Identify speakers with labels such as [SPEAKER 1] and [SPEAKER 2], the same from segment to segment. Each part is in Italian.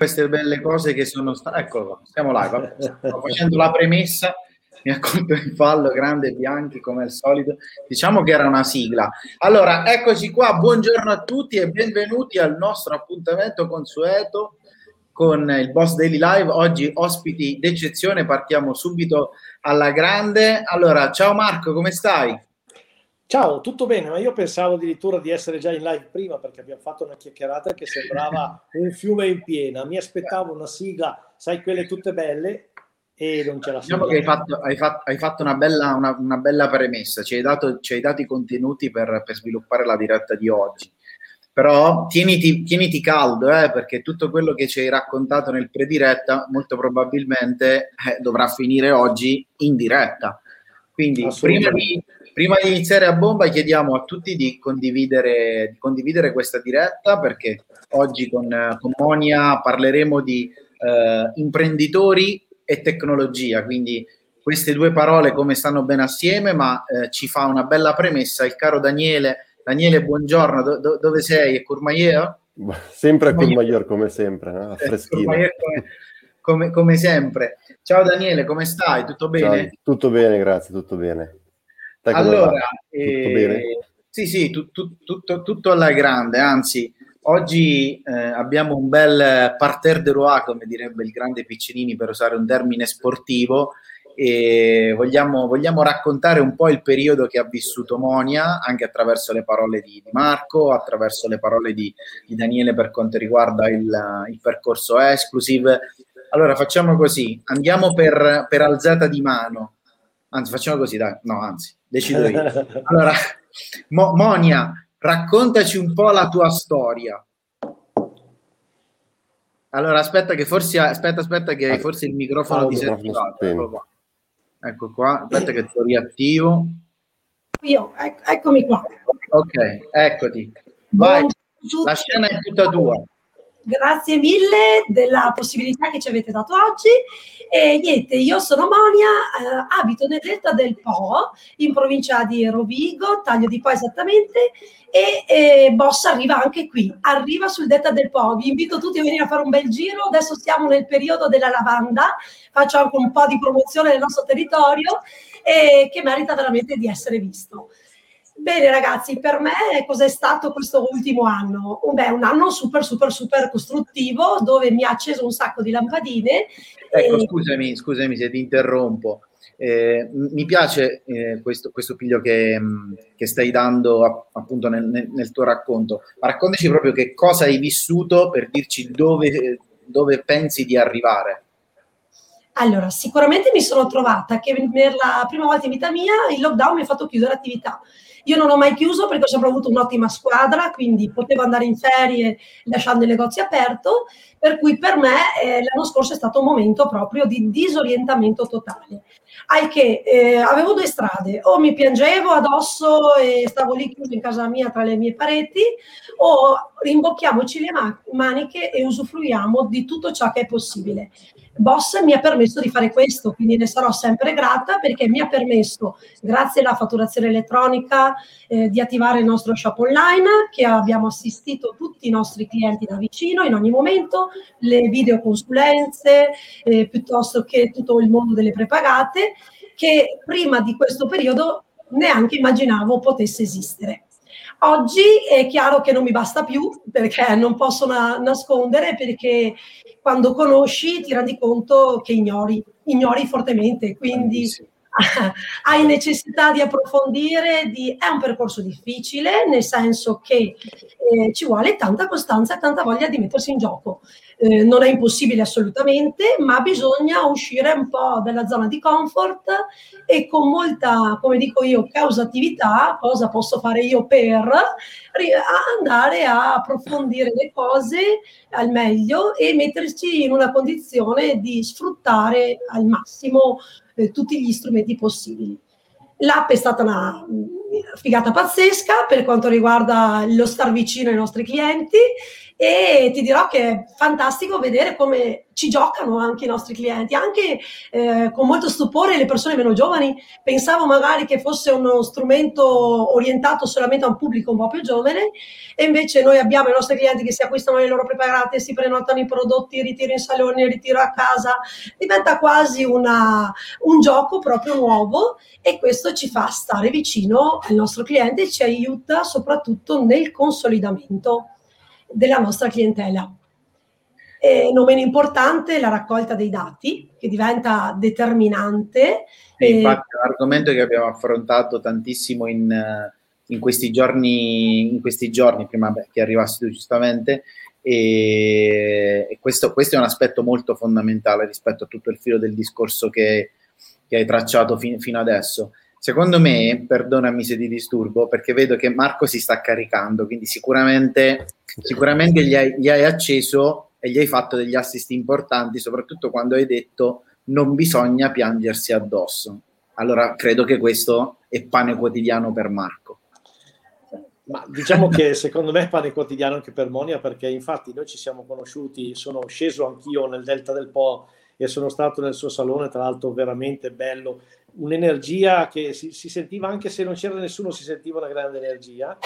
[SPEAKER 1] queste belle cose che sono state. Eccolo qua, siamo live. Sto facendo la premessa. Mi ha colto in fallo grande Bianchi come al solito. Diciamo che era una sigla. Allora, eccoci qua. Buongiorno a tutti e benvenuti al nostro appuntamento consueto con il Boss Daily Live. Oggi ospiti d'eccezione, partiamo subito alla grande. Allora, ciao Marco, come stai?
[SPEAKER 2] Ciao, tutto bene, ma io pensavo addirittura di essere già in live prima perché abbiamo fatto una chiacchierata che sembrava un fiume in piena. Mi aspettavo una sigla, sai, quelle tutte belle e non ce la
[SPEAKER 1] Diciamo che hai fatto, hai fatto, hai fatto una, bella, una, una, bella, premessa, ci hai dato, ci hai dato i contenuti per, per, sviluppare la diretta di oggi. Però tieniti, tieniti caldo, eh, perché tutto quello che ci hai raccontato nel pre-diretta molto probabilmente eh, dovrà finire oggi in diretta. Quindi prima di, Prima di iniziare a bomba chiediamo a tutti di condividere, di condividere questa diretta perché oggi con, con Monia parleremo di eh, imprenditori e tecnologia, quindi queste due parole come stanno bene assieme, ma eh, ci fa una bella premessa il caro Daniele. Daniele, buongiorno, do, do, dove sei? A Courmayeur?
[SPEAKER 3] Sempre a Courmayeur, come sempre, no? a freschino.
[SPEAKER 1] Come, come, come, sempre. Ciao Daniele, come stai? Tutto bene? Ciao,
[SPEAKER 3] tutto bene, grazie, tutto bene.
[SPEAKER 1] Dai, allora, eh, sì, sì, tu, tu, tutto, tutto, alla grande, anzi, oggi eh, abbiamo un bel parterre de roi, come direbbe il grande Piccinini, per usare un termine sportivo, e vogliamo, vogliamo, raccontare un po' il periodo che ha vissuto Monia, anche attraverso le parole di, Marco, attraverso le parole di, di, Daniele per quanto riguarda il, il percorso exclusive. Allora facciamo così, andiamo per, per alzata di mano, anzi facciamo così, dai, no, anzi, decido io. Allora, Mo- Monia, raccontaci un po' la tua storia. Allora, aspetta che forse, aspetta, aspetta che forse il microfono ti attivato. Ecco qua. ecco qua, aspetta che lo riattivo.
[SPEAKER 4] Io, ec- eccomi qua.
[SPEAKER 1] Ok, eccoti. Vai, la scena è tutta tua.
[SPEAKER 4] Grazie mille della possibilità che ci avete dato oggi. E niente, io sono Monia, eh, abito nel delta del Po, in provincia di Rovigo, taglio di Po esattamente, e eh, Boss arriva anche qui, arriva sul delta del Po. Vi invito tutti a venire a fare un bel giro, adesso siamo nel periodo della lavanda, faccio anche un po' di promozione del nostro territorio, eh, che merita veramente di essere visto. Bene ragazzi, per me cos'è stato questo ultimo anno? Beh, un anno super super super costruttivo dove mi ha acceso un sacco di lampadine.
[SPEAKER 1] Ecco, e... scusami, scusami se ti interrompo. Eh, mi piace eh, questo, questo, piglio che, mm, che stai dando appunto nel, nel, nel, tuo racconto. Ma raccontaci proprio che cosa hai vissuto per dirci dove, dove pensi di arrivare.
[SPEAKER 4] Allora, sicuramente mi sono trovata che per la prima volta in vita mia il lockdown mi ha fatto chiudere attività. Io non ho mai chiuso perché ho sempre avuto un'ottima squadra, quindi potevo andare in ferie lasciando il negozio aperto, per cui per me eh, l'anno scorso è stato un momento proprio di disorientamento totale. Al che eh, avevo due strade, o mi piangevo addosso e stavo lì chiuso in casa mia tra le mie pareti, o rimbocchiamoci le maniche e usufruiamo di tutto ciò che è possibile. Boss mi ha permesso di fare questo, quindi ne sarò sempre grata perché mi ha permesso, grazie alla fatturazione elettronica, eh, di attivare il nostro shop online, che abbiamo assistito tutti i nostri clienti da vicino in ogni momento, le videoconsulenze, eh, piuttosto che tutto il mondo delle prepagate, che prima di questo periodo neanche immaginavo potesse esistere. Oggi è chiaro che non mi basta più perché non posso na- nascondere perché quando conosci ti rendi conto che ignori, ignori fortemente, quindi hai necessità di approfondire, di... è un percorso difficile, nel senso che eh, ci vuole tanta costanza e tanta voglia di mettersi in gioco. Eh, non è impossibile assolutamente, ma bisogna uscire un po' dalla zona di comfort e con molta, come dico io, causatività, cosa posso fare io per andare a approfondire le cose al meglio e metterci in una condizione di sfruttare al massimo eh, tutti gli strumenti possibili. L'app è stata una figata pazzesca per quanto riguarda lo star vicino ai nostri clienti e ti dirò che è fantastico vedere come ci giocano anche i nostri clienti, anche eh, con molto stupore le persone meno giovani. Pensavo magari che fosse uno strumento orientato solamente a un pubblico un po' più giovane e invece noi abbiamo i nostri clienti che si acquistano le loro preparate, si prenotano i prodotti, ritiro in salone, ritiro a casa, diventa quasi una, un gioco proprio nuovo e questo ci fa stare vicino al nostro cliente e ci aiuta soprattutto nel consolidamento della nostra clientela. E non meno importante la raccolta dei dati, che diventa determinante.
[SPEAKER 1] E infatti è un argomento che abbiamo affrontato tantissimo in, in, questi, giorni, in questi giorni, prima che arrivassi tu giustamente, e, e questo, questo, è un aspetto molto fondamentale rispetto a tutto il filo del discorso che, che hai tracciato fin, fino adesso. Secondo me, perdonami se ti disturbo, perché vedo che Marco si sta caricando, quindi sicuramente, sicuramente gli, hai, gli hai acceso e gli hai fatto degli assist importanti, soprattutto quando hai detto non bisogna piangersi addosso. Allora credo che questo è pane quotidiano per Marco.
[SPEAKER 2] Ma diciamo che secondo me è pane quotidiano anche per Monia, perché infatti noi ci siamo conosciuti, sono sceso anch'io nel Delta del Po e sono stato nel suo salone, tra l'altro veramente bello, un'energia che si, si, sentiva anche se non c'era nessuno, si sentiva una grande energia.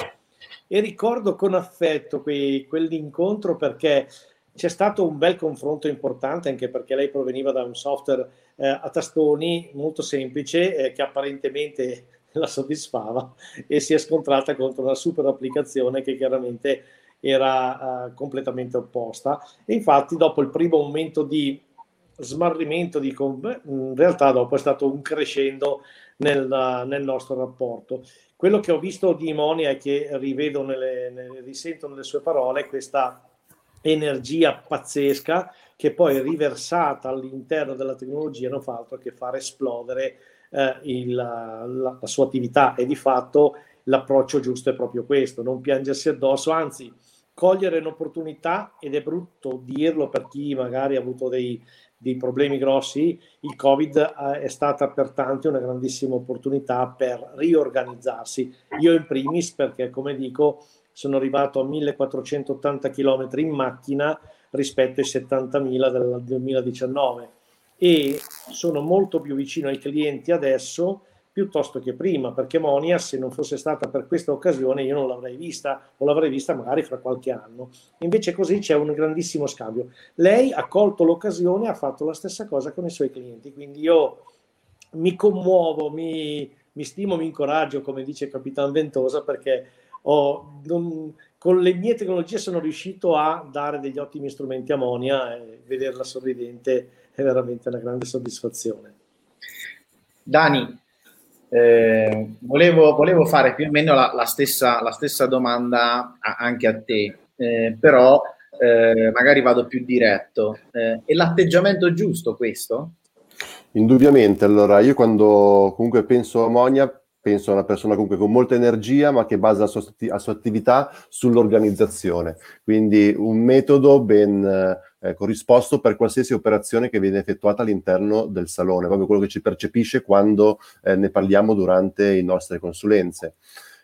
[SPEAKER 2] E ricordo con affetto quei, quell'incontro perché c'è stato un bel confronto importante, anche perché lei proveniva da un software eh, a tastoni molto semplice eh, che apparentemente la soddisfava e si è scontrata contro una super applicazione che chiaramente era uh, completamente opposta. E infatti, dopo il primo momento di smarrimento, dico, beh, in realtà dopo è stato un crescendo nel, nel, nostro rapporto. Quello che ho visto di Monia e che rivedo nelle, nelle, risento nelle sue parole questa energia pazzesca che poi riversata all'interno della tecnologia non fa altro che far esplodere eh, il, la, la, sua attività e di fatto l'approccio giusto è proprio questo, non piangersi addosso, anzi cogliere un'opportunità ed è brutto dirlo per chi magari ha avuto dei, dei problemi grossi, il Covid eh, è stata per tanti una grandissima opportunità per riorganizzarsi. Io in primis perché, come dico, sono arrivato a 1480 km in macchina rispetto ai 70.000 del 2019 e sono molto più vicino ai clienti adesso piuttosto che prima, perché Monia, se non fosse stata per questa occasione, io non l'avrei vista o l'avrei vista magari fra qualche anno. Invece così c'è un grandissimo scambio. Lei ha colto l'occasione ha fatto la stessa cosa con i suoi clienti, quindi io mi commuovo, mi, mi stimo, mi incoraggio, come dice Capitan Ventosa, perché ho, non, con le mie tecnologie sono riuscito a dare degli ottimi strumenti a Monia e vederla sorridente è veramente una grande soddisfazione.
[SPEAKER 1] Dani, eh, volevo, volevo, fare più o meno la, la, stessa, la stessa, domanda a, anche a te, eh, però eh, magari vado più diretto. Eh, è l'atteggiamento giusto questo?
[SPEAKER 3] Indubbiamente, allora io quando comunque penso a Monia penso a una persona comunque con molta energia, ma che basa la sua, la sua attività sull'organizzazione. Quindi un metodo ben eh, corrisposto per qualsiasi operazione che viene effettuata all'interno del salone, proprio quello che ci percepisce quando eh, ne parliamo durante le nostre consulenze.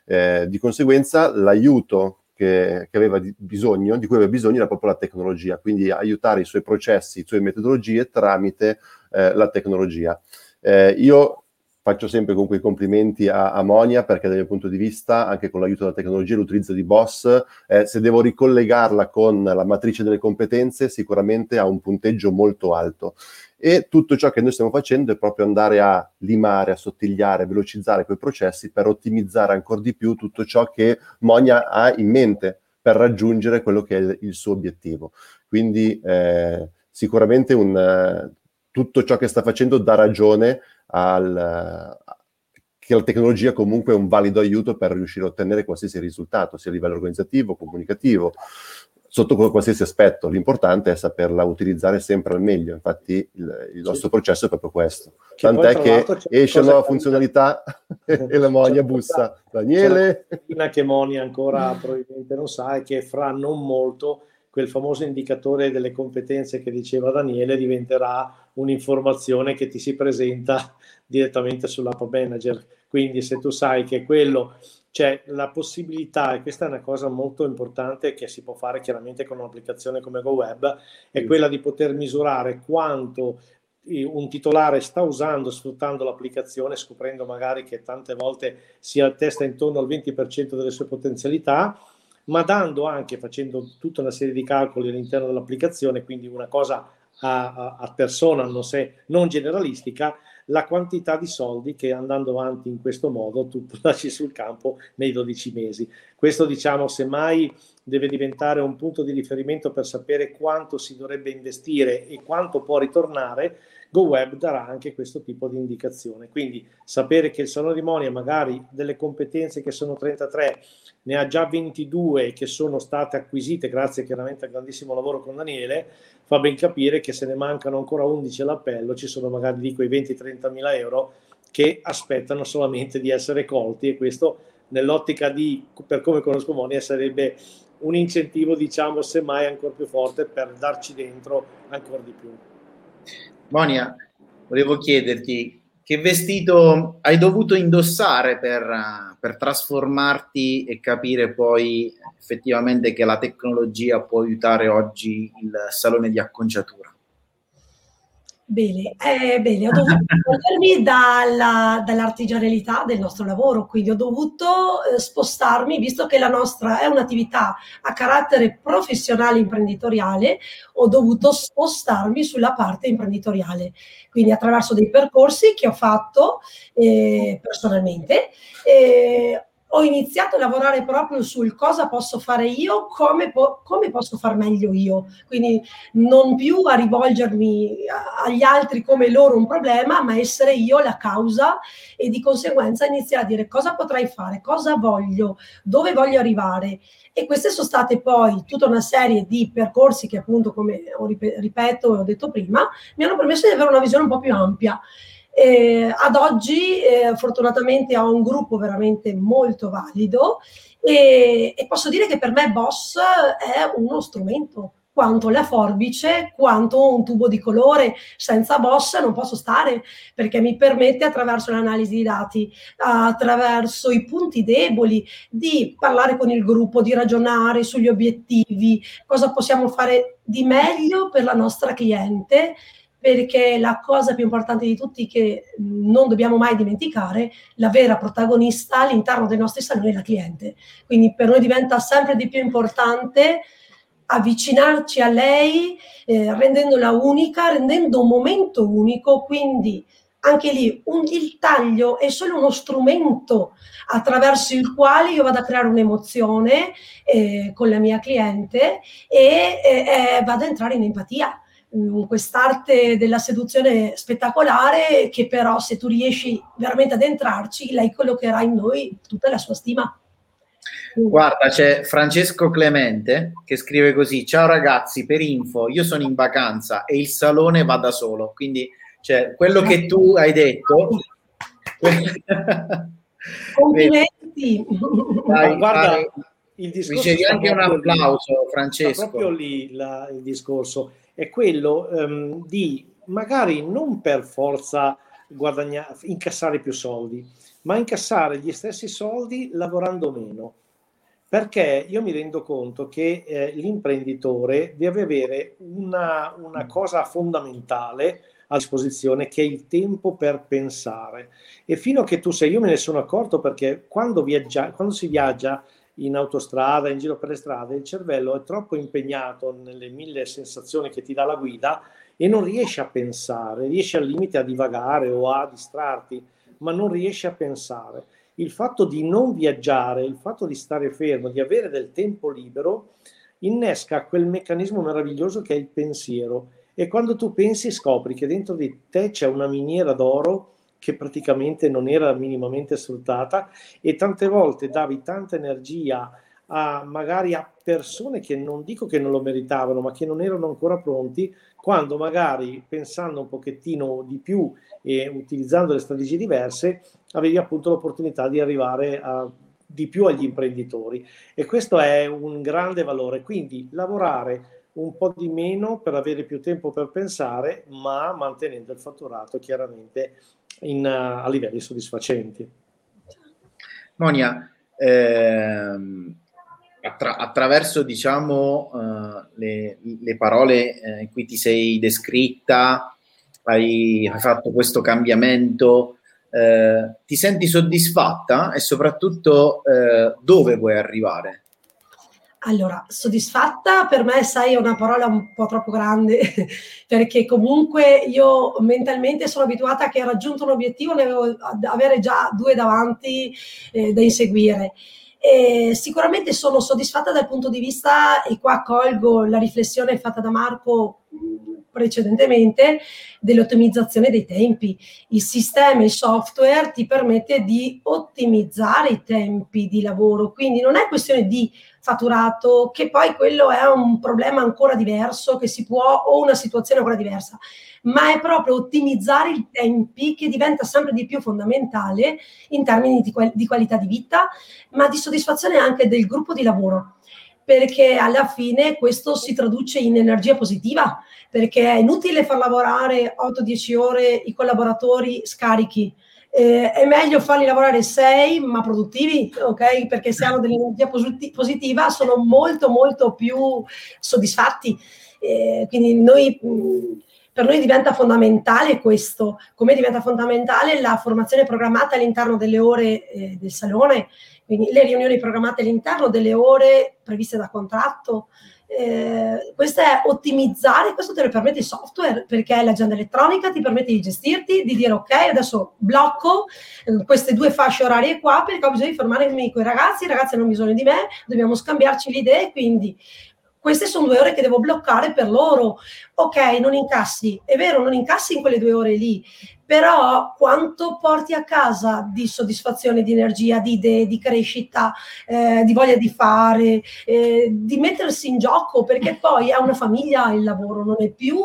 [SPEAKER 3] Eh, di conseguenza, l'aiuto che, che, aveva bisogno, di cui aveva bisogno era proprio la tecnologia, quindi aiutare i suoi processi, le sue metodologie tramite eh, la tecnologia. Eh, io faccio sempre comunque i complimenti a, a, Monia perché dal mio punto di vista, anche con l'aiuto della tecnologia, l'utilizzo di Boss, eh, se devo ricollegarla con la matrice delle competenze, sicuramente ha un punteggio molto alto. E tutto ciò che noi stiamo facendo è proprio andare a limare, a sottigliare, a velocizzare quei processi per ottimizzare ancora di più tutto ciò che Monia ha in mente per raggiungere quello che è il suo obiettivo. Quindi eh, sicuramente un, uh, tutto ciò che sta facendo dà ragione al, che la tecnologia comunque è un valido aiuto per riuscire a ottenere qualsiasi risultato, sia a livello organizzativo, comunicativo, sotto qualsiasi aspetto. L'importante è saperla utilizzare sempre al meglio. Infatti il, il nostro sì. processo è proprio questo. Che Tant'è che esce una nuova funzionalità e la Monia bussa. Daniele?
[SPEAKER 2] Una che Monia ancora probabilmente non sa è che fra non molto quel famoso indicatore delle competenze che diceva Daniele diventerà un'informazione che ti si presenta direttamente sull'app manager. Quindi se tu sai che quello c'è la possibilità, e questa è una cosa molto importante che si può fare chiaramente con un'applicazione come GoWeb, è quella di poter misurare quanto un titolare sta usando, sfruttando l'applicazione, scoprendo magari che tante volte si attesta intorno al 20% delle sue potenzialità, ma dando anche, facendo tutta una serie di calcoli all'interno dell'applicazione, quindi una cosa a, a persona, non, se, non generalistica, la quantità di soldi che andando avanti in questo modo tu lasci sul campo nei 12 mesi. Questo diciamo semmai deve diventare un punto di riferimento per sapere quanto si dovrebbe investire e quanto può ritornare, GoWeb darà anche questo tipo di indicazione. Quindi sapere che il Salone di Monia magari delle competenze che sono 33 ne ha già 22 che sono state acquisite grazie chiaramente al grandissimo lavoro con Daniele, fa ben capire che se ne mancano ancora 11 all'appello, ci sono magari di quei 20-30 mila euro che aspettano solamente di essere colti e questo nell'ottica di, per come conosco Monia, sarebbe un incentivo, diciamo, semmai ancora più forte per darci dentro ancora di più.
[SPEAKER 1] Monia, volevo chiederti che vestito hai dovuto indossare per, per, trasformarti e capire poi effettivamente che la tecnologia può aiutare oggi il salone di acconciatura?
[SPEAKER 4] Bene, eh, bene, ho dovuto togliermi dalla, dall'artigianalità del nostro lavoro, quindi ho dovuto eh, spostarmi, visto che la nostra è un'attività a carattere professionale imprenditoriale, ho dovuto spostarmi sulla parte imprenditoriale, quindi attraverso dei percorsi che ho fatto eh, personalmente. Eh, ho iniziato a lavorare proprio sul cosa posso fare io, come, po- come, posso far meglio io. Quindi non più a rivolgermi agli altri come loro un problema, ma essere io la causa e di conseguenza iniziare a dire cosa potrei fare, cosa voglio, dove voglio arrivare. E queste sono state poi tutta una serie di percorsi che appunto, come ho ripeto e ho detto prima, mi hanno permesso di avere una visione un po' più ampia. Eh, ad oggi eh, fortunatamente ho un gruppo veramente molto valido e, e, posso dire che per me Boss è uno strumento quanto la forbice, quanto un tubo di colore. Senza Boss non posso stare perché mi permette attraverso l'analisi di dati, attraverso i punti deboli, di parlare con il gruppo, di ragionare sugli obiettivi, cosa possiamo fare di meglio per la nostra cliente perché la cosa più importante di tutti che non dobbiamo mai dimenticare, la vera protagonista all'interno dei nostri saloni è la cliente. Quindi per noi diventa sempre di più importante avvicinarci a lei, eh, rendendola unica, rendendo un momento unico, quindi anche lì un, il taglio è solo uno strumento attraverso il quale io vado a creare un'emozione eh, con la mia cliente e eh, vado a entrare in empatia quest'arte della seduzione spettacolare che però se tu riesci veramente ad entrarci, lei collocherà in noi tutta la sua stima.
[SPEAKER 1] Guarda, c'è Francesco Clemente che scrive così: Ciao ragazzi, per info, io sono in vacanza e il salone va da solo. Quindi, cioè, quello che tu hai detto.
[SPEAKER 4] Complimenti.
[SPEAKER 2] Dai, guarda, dai. il discorso
[SPEAKER 1] ricevi anche un applauso, lì. Francesco.
[SPEAKER 2] Proprio lì la, il discorso è quello um, di magari non per forza guadagnare, incassare più soldi, ma incassare gli stessi soldi lavorando meno. Perché io mi rendo conto che eh, l'imprenditore deve avere una, una cosa fondamentale a disposizione che è il tempo per pensare. E fino a che tu sei, io me ne sono accorto perché quando, viaggia, quando si viaggia in autostrada, in giro per le strade, il cervello è troppo impegnato nelle mille sensazioni che ti dà la guida e non riesce a pensare, riesce al limite a divagare o a distrarti, ma non riesce a pensare. Il fatto di non viaggiare, il fatto di stare fermo, di avere del tempo libero, innesca quel meccanismo meraviglioso che è il pensiero. E quando tu pensi scopri che dentro di te c'è una miniera d'oro che praticamente non era minimamente sfruttata e tante volte davi tanta energia a magari a persone che non dico che non lo meritavano, ma che non erano ancora pronti, quando magari pensando un pochettino di più e utilizzando le strategie diverse, avevi appunto l'opportunità di arrivare a, di più agli imprenditori. E questo è un grande valore. Quindi lavorare un po' di meno per avere più tempo per pensare, ma mantenendo il fatturato chiaramente in, uh, a livelli soddisfacenti.
[SPEAKER 1] Monia, ehm, attra- attraverso diciamo uh, le, le, parole eh, in cui ti sei descritta, hai, hai fatto questo cambiamento, eh, ti senti soddisfatta e soprattutto eh, dove vuoi arrivare?
[SPEAKER 4] Allora, soddisfatta per me, sai, è una parola un po' troppo grande, perché comunque io mentalmente sono abituata che ho raggiunto un obiettivo, ne devo avere già due davanti eh, da inseguire. E sicuramente sono soddisfatta dal punto di vista, e qua colgo la riflessione fatta da Marco precedentemente, dell'ottimizzazione dei tempi. Il sistema, il software ti permette di ottimizzare i tempi di lavoro, quindi non è questione di fatturato, che poi quello è un problema ancora diverso, che si può, o una situazione ancora diversa, ma è proprio ottimizzare i tempi che diventa sempre di più fondamentale in termini di, qualità di vita, ma di soddisfazione anche del gruppo di lavoro perché alla fine questo si traduce in energia positiva, perché è inutile far lavorare 8-10 ore i collaboratori scarichi, eh, è meglio farli lavorare sei ma produttivi, ok? Perché se hanno dell'energia positiva sono molto molto più soddisfatti. Eh, quindi noi, per noi diventa fondamentale questo, come diventa fondamentale la formazione programmata all'interno delle ore eh, del salone, quindi le riunioni programmate all'interno delle ore previste da contratto, eh, questo è ottimizzare, questo te lo permette il software perché l'agenda elettronica ti permette di gestirti, di dire ok, adesso blocco eh, queste due fasce orarie qua perché ho bisogno di fermarmi con i ragazzi, i ragazzi hanno bisogno di me, dobbiamo scambiarci le idee, quindi queste sono due ore che devo bloccare per loro. Ok, non incassi, è vero, non incassi in quelle due ore lì, però quanto porti a casa di soddisfazione, di energia, di idee, di crescita, eh, di voglia di fare, eh, di mettersi in gioco, perché poi è una famiglia il lavoro, non è più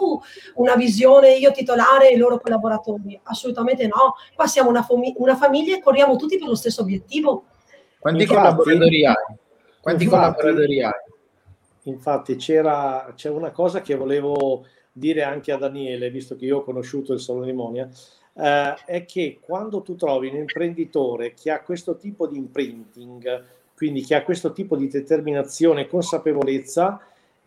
[SPEAKER 4] una visione io titolare e loro collaboratori, assolutamente no, qua siamo una, fami- una famiglia e corriamo tutti per lo stesso obiettivo.
[SPEAKER 1] Quanti collaboratori hai? Quanti collaboratori hai?
[SPEAKER 2] Infatti c'era, c'è una cosa che volevo dire anche a Daniele, visto che io ho conosciuto il Salone di Monia, eh, è che quando tu trovi un imprenditore che ha questo tipo di imprinting, quindi che ha questo tipo di determinazione e consapevolezza,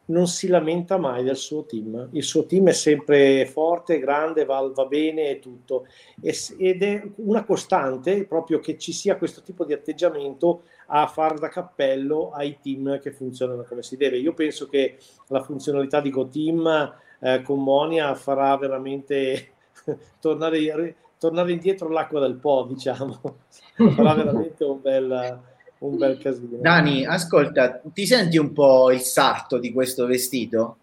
[SPEAKER 2] non si lamenta mai del suo team. Il suo team è sempre forte, grande, va, va bene e tutto. ed è una costante proprio che ci sia questo tipo di atteggiamento a far da cappello ai team che funzionano come si deve. Io penso che la funzionalità di GoTeam eh, con Monia farà veramente tornare, tornare indietro l'acqua del Po, diciamo. farà veramente un bel un bel casino.
[SPEAKER 1] Dani, ascolta, ti senti un po' il sarto di questo vestito?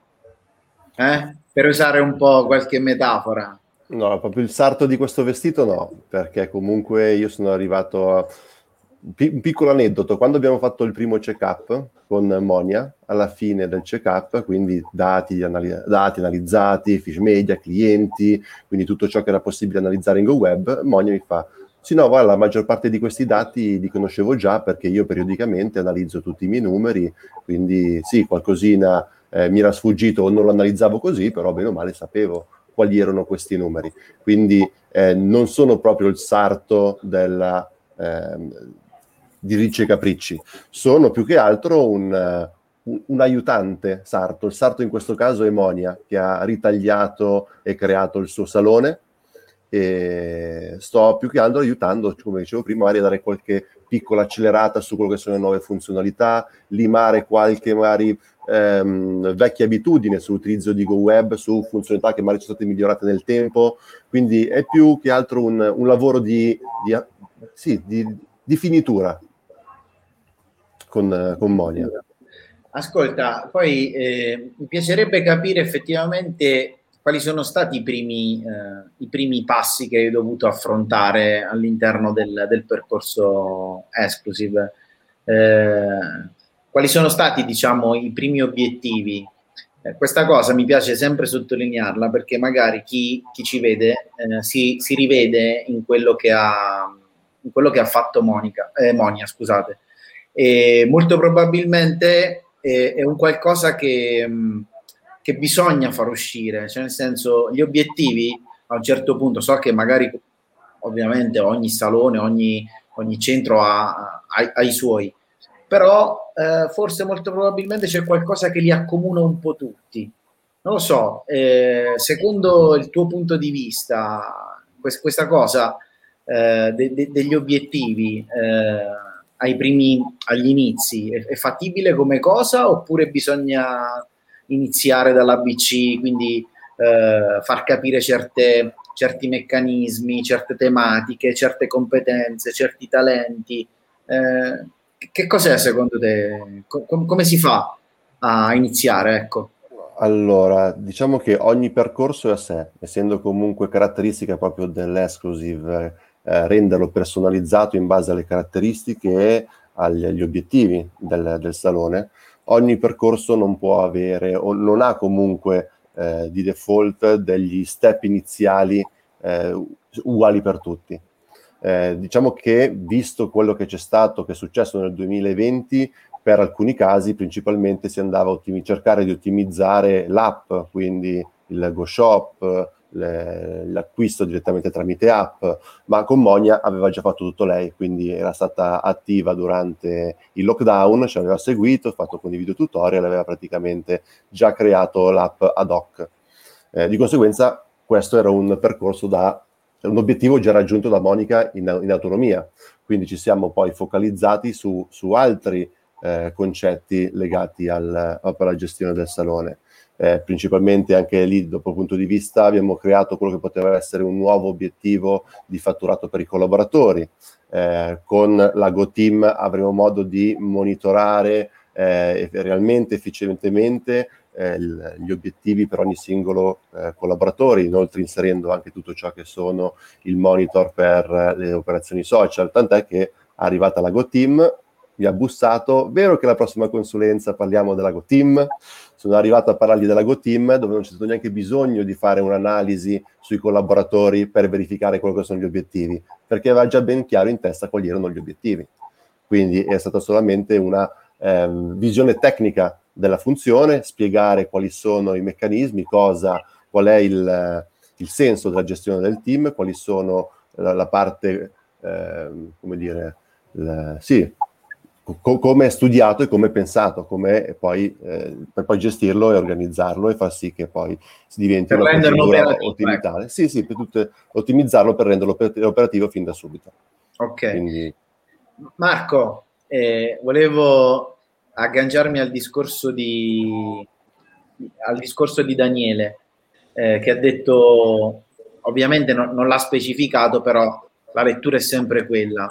[SPEAKER 1] Eh? Per usare un po' qualche metafora.
[SPEAKER 3] No, proprio il sarto di questo vestito no, perché comunque io sono arrivato a un piccolo aneddoto, quando abbiamo fatto il primo check-up con Monia, alla fine del check-up, quindi dati, anali- dati analizzati, fish media, clienti, quindi tutto ciò che era possibile analizzare in GoWeb, Monia mi fa, sì, no, guarda, la maggior parte di questi dati li conoscevo già perché io periodicamente analizzo tutti i miei numeri, quindi sì, qualcosina eh, mi era sfuggito o non lo analizzavo così, però bene o male sapevo quali erano questi numeri. Quindi eh, non sono proprio il sarto della, eh, di Ricci e Capricci, sono più che altro un, un, un, aiutante sarto. Il sarto in questo caso è Monia, che ha ritagliato e creato il suo salone. E sto più che altro aiutando, come dicevo prima, magari a dare qualche piccola accelerata su quello che sono le nuove funzionalità, limare qualche magari ehm, vecchia abitudine sull'utilizzo di GoWeb, su funzionalità che magari sono state migliorate nel tempo, quindi è più che altro un, un lavoro di, di, sì, di, di finitura con, con Monia.
[SPEAKER 1] Ascolta, poi eh, mi piacerebbe capire effettivamente quali sono stati i primi, eh, i primi, passi che hai dovuto affrontare all'interno del, del percorso Exclusive? Eh, quali sono stati, diciamo, i primi obiettivi? Eh, questa cosa mi piace sempre sottolinearla perché magari chi, chi ci vede eh, si, si, rivede in quello che ha, quello che ha fatto Monica, eh, Monia. Scusate. E molto probabilmente è un qualcosa che... Che bisogna far uscire, cioè nel senso gli obiettivi a un certo punto, so che magari ovviamente ogni salone, ogni, ogni centro ha, ha, ha i suoi, però eh, forse molto probabilmente c'è qualcosa che li accomuna un po' tutti. Non lo so, eh, secondo il tuo punto di vista, quest- questa cosa eh, de- de- degli obiettivi eh, ai primi, agli inizi è, è fattibile come cosa oppure bisogna iniziare dall'ABC, quindi eh, far capire certe, certi meccanismi, certe tematiche, certe competenze, certi talenti. Eh, che cos'è secondo te? Com- come si fa a iniziare? Ecco.
[SPEAKER 3] Allora, diciamo che ogni percorso è a sé, essendo comunque caratteristica proprio dell'exclusive, eh, renderlo personalizzato in base alle caratteristiche e agli, obiettivi del, del, salone, ogni percorso non può avere o non ha comunque eh, di default degli step iniziali eh, uguali per tutti. Eh, diciamo che visto quello che c'è stato, che è successo nel 2020, per alcuni casi principalmente si andava a ottimi- cercare di ottimizzare l'app, quindi il Go Shop, le, l'acquisto direttamente tramite app, ma con Monia aveva già fatto tutto lei, quindi era stata attiva durante il lockdown, ci aveva seguito, fatto con i video tutorial, aveva praticamente già creato l'app ad hoc. Eh, di conseguenza questo era un percorso da un obiettivo già raggiunto da Monica in, in autonomia, quindi ci siamo poi focalizzati su, su altri eh, concetti legati al, alla gestione del salone eh, principalmente anche lì dopo il punto di vista abbiamo creato quello che poteva essere un nuovo obiettivo di fatturato per i collaboratori. Eh, con la GoTeam avremo modo di monitorare eh, realmente efficientemente eh, gli obiettivi per ogni singolo eh, collaboratore, inoltre inserendo anche tutto ciò che sono il monitor per le operazioni social, tant'è che è arrivata la GoTeam, mi ha bussato, vero che la prossima consulenza parliamo della GoTeam? Sono arrivato a parlargli della GoTeam dove non c'è stato neanche bisogno di fare un'analisi sui collaboratori per verificare quelli che sono gli obiettivi, perché aveva già ben chiaro in testa quali erano gli obiettivi. Quindi è stata solamente una ehm, visione tecnica della funzione, spiegare quali sono i meccanismi, cosa, qual è il, il senso della gestione del team, quali sono la, la parte, ehm, come dire, la, sì, co- come è studiato e come è pensato, come poi, eh, per poi gestirlo e organizzarlo e far sì che poi si diventi
[SPEAKER 1] per
[SPEAKER 3] una
[SPEAKER 1] procedura
[SPEAKER 3] ottimizzale. Ecco. Sì, sì, per tutte, ottimizzarlo per renderlo operativo fin da subito.
[SPEAKER 1] Ok. Quindi... Marco, eh, volevo agganciarmi al discorso di, al discorso di Daniele, eh, che ha detto, ovviamente no, non l'ha specificato, però la lettura è sempre quella.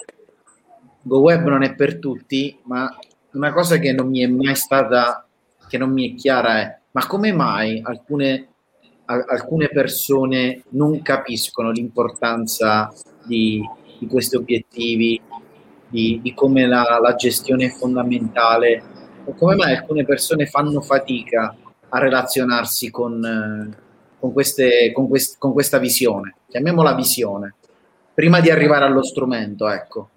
[SPEAKER 1] GoWeb non è per tutti, ma una cosa che non mi è mai stata, che non mi è chiara è, ma come mai alcune, alcune persone non capiscono l'importanza di, di questi obiettivi, di, di come la, la, gestione è fondamentale, o come mai alcune persone fanno fatica a relazionarsi con, con, queste, con, quest, con questa visione, chiamiamola visione, prima di arrivare allo strumento, ecco.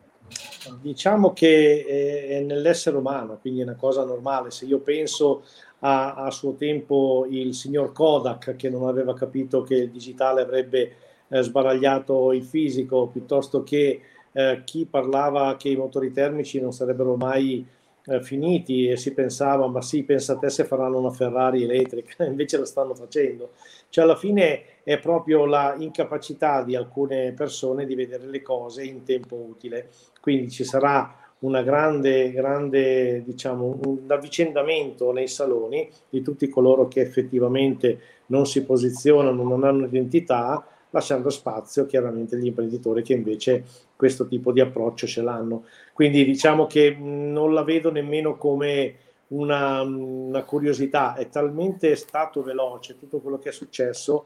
[SPEAKER 2] Diciamo che è nell'essere umano, quindi è una cosa normale. Se io penso a, a suo tempo il signor Kodak che non aveva capito che il digitale avrebbe eh, sbaragliato il fisico, piuttosto che eh, chi parlava che i motori termici non sarebbero mai eh, finiti e si pensava, ma sì, pensa a te se faranno una Ferrari elettrica, invece la stanno facendo. Cioè alla fine è proprio la incapacità di alcune persone di vedere le cose in tempo utile. Quindi ci sarà una grande, grande diciamo, un avvicendamento nei saloni di tutti coloro che effettivamente non si posizionano, non hanno identità, lasciando spazio chiaramente agli imprenditori che invece questo tipo di approccio ce l'hanno. Quindi diciamo che non la vedo nemmeno come una, una curiosità, è talmente stato veloce tutto quello che è successo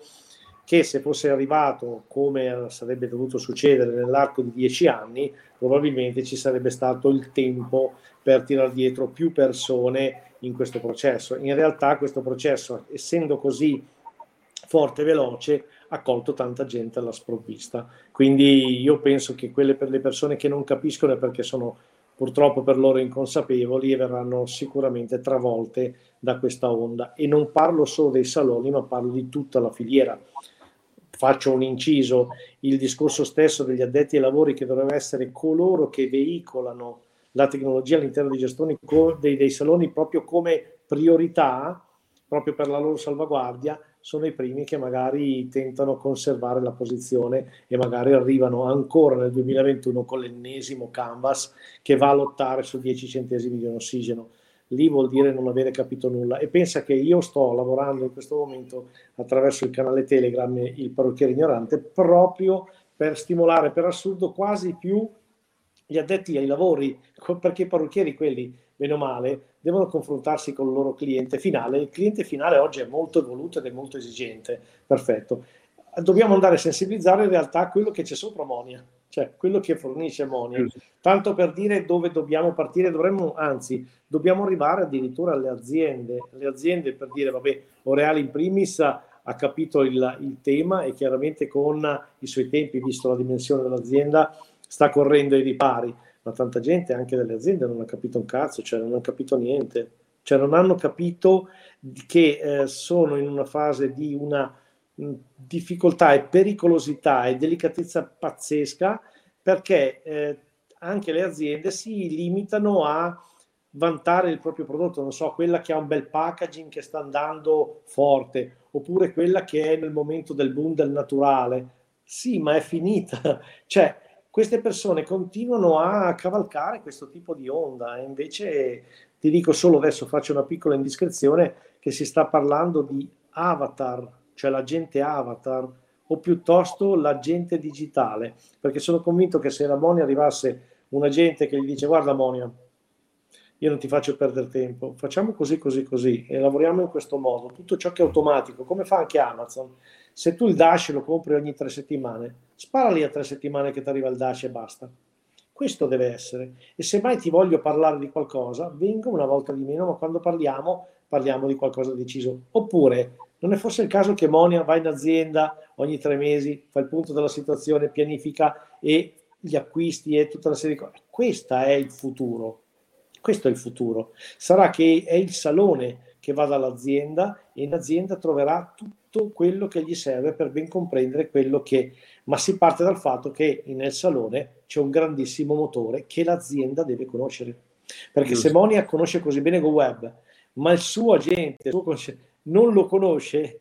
[SPEAKER 2] che se fosse arrivato come sarebbe dovuto succedere nell'arco di dieci anni, probabilmente ci sarebbe stato il tempo per tirare dietro più persone in questo processo. In realtà questo processo, essendo così forte e veloce, ha colto tanta gente alla sprovvista. Quindi io penso che quelle per le persone che non capiscono è perché sono purtroppo per loro inconsapevoli e verranno sicuramente travolte da questa onda. E non parlo solo dei saloni, ma parlo di tutta la filiera faccio un inciso, il discorso stesso degli addetti ai lavori che dovrebbero essere coloro che veicolano la tecnologia all'interno dei gestori dei, dei saloni proprio come priorità, proprio per la loro salvaguardia, sono i primi che magari tentano conservare la posizione e magari arrivano ancora nel 2021 con l'ennesimo canvas che va a lottare su 10 centesimi di ossigeno. Lì vuol dire non avere capito nulla. E pensa che io sto lavorando in questo momento attraverso il canale Telegram Il parrucchiere ignorante proprio per stimolare per assurdo quasi più gli addetti ai lavori, perché i parrucchieri quelli, meno male, devono confrontarsi con il loro cliente finale. Il cliente finale oggi è molto evoluto ed è molto esigente, perfetto. Dobbiamo andare a sensibilizzare in realtà quello che c'è sopra Monia, cioè quello che fornisce Monia. Tanto per dire dove dobbiamo partire, dovremmo, anzi, dobbiamo arrivare addirittura alle aziende. Le aziende per dire, vabbè, Oreal in primis ha capito il, il tema e chiaramente con i suoi tempi, visto la dimensione dell'azienda, sta correndo ai ripari, ma tanta gente, anche delle aziende, non ha capito un cazzo, cioè non ha capito niente, cioè non hanno capito che eh, sono in una fase di una difficoltà e pericolosità e delicatezza pazzesca perché eh, anche le aziende si limitano a vantare il proprio prodotto, non so, quella che ha un bel packaging che sta andando forte, oppure quella che è nel momento del boom del naturale. Sì, ma è finita. Cioè, queste persone continuano a cavalcare questo tipo di onda e invece ti dico solo adesso faccio una piccola indiscrezione che si sta parlando di avatar, cioè l'agente avatar o piuttosto l'agente digitale, perché sono convinto che se da Monia arrivasse un agente che gli dice guarda Monia, io non ti faccio perdere tempo, facciamo così, così, così e lavoriamo in questo modo, tutto ciò che è automatico, come fa anche Amazon, se tu il Dash lo compri ogni tre settimane, spara lì a tre settimane che ti arriva il Dash e basta. Questo deve essere. E se mai ti voglio parlare di qualcosa, vengo una volta di meno, ma quando parliamo, parliamo di qualcosa deciso. Oppure, non è forse il caso che Monia va in azienda ogni tre mesi, fa il punto della situazione, pianifica e gli acquisti e tutta una serie di cose. Questo è il futuro. Questo è il futuro. Sarà che è il salone che va dall'azienda e in azienda troverà tutto quello che gli serve per ben comprendere quello che... Ma si parte dal fatto che nel salone c'è un grandissimo motore che l'azienda deve conoscere. Perché Giusto. se Monia conosce così bene Go Web, ma il suo agente il suo non lo conosce,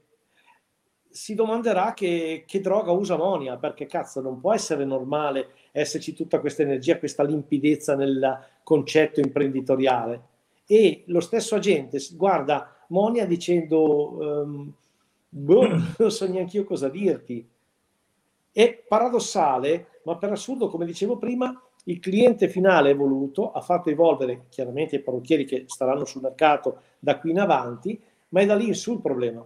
[SPEAKER 2] si domanderà che, che, droga usa Monia, perché cazzo non può essere normale esserci tutta questa energia, questa limpidezza nel concetto imprenditoriale e lo stesso agente guarda Monia dicendo um, boh, non so neanche io cosa dirti. È paradossale, ma per assurdo, come dicevo prima, il cliente finale evoluto ha fatto evolvere chiaramente i parrucchieri che staranno sul mercato da qui in avanti, ma è da lì in su il problema.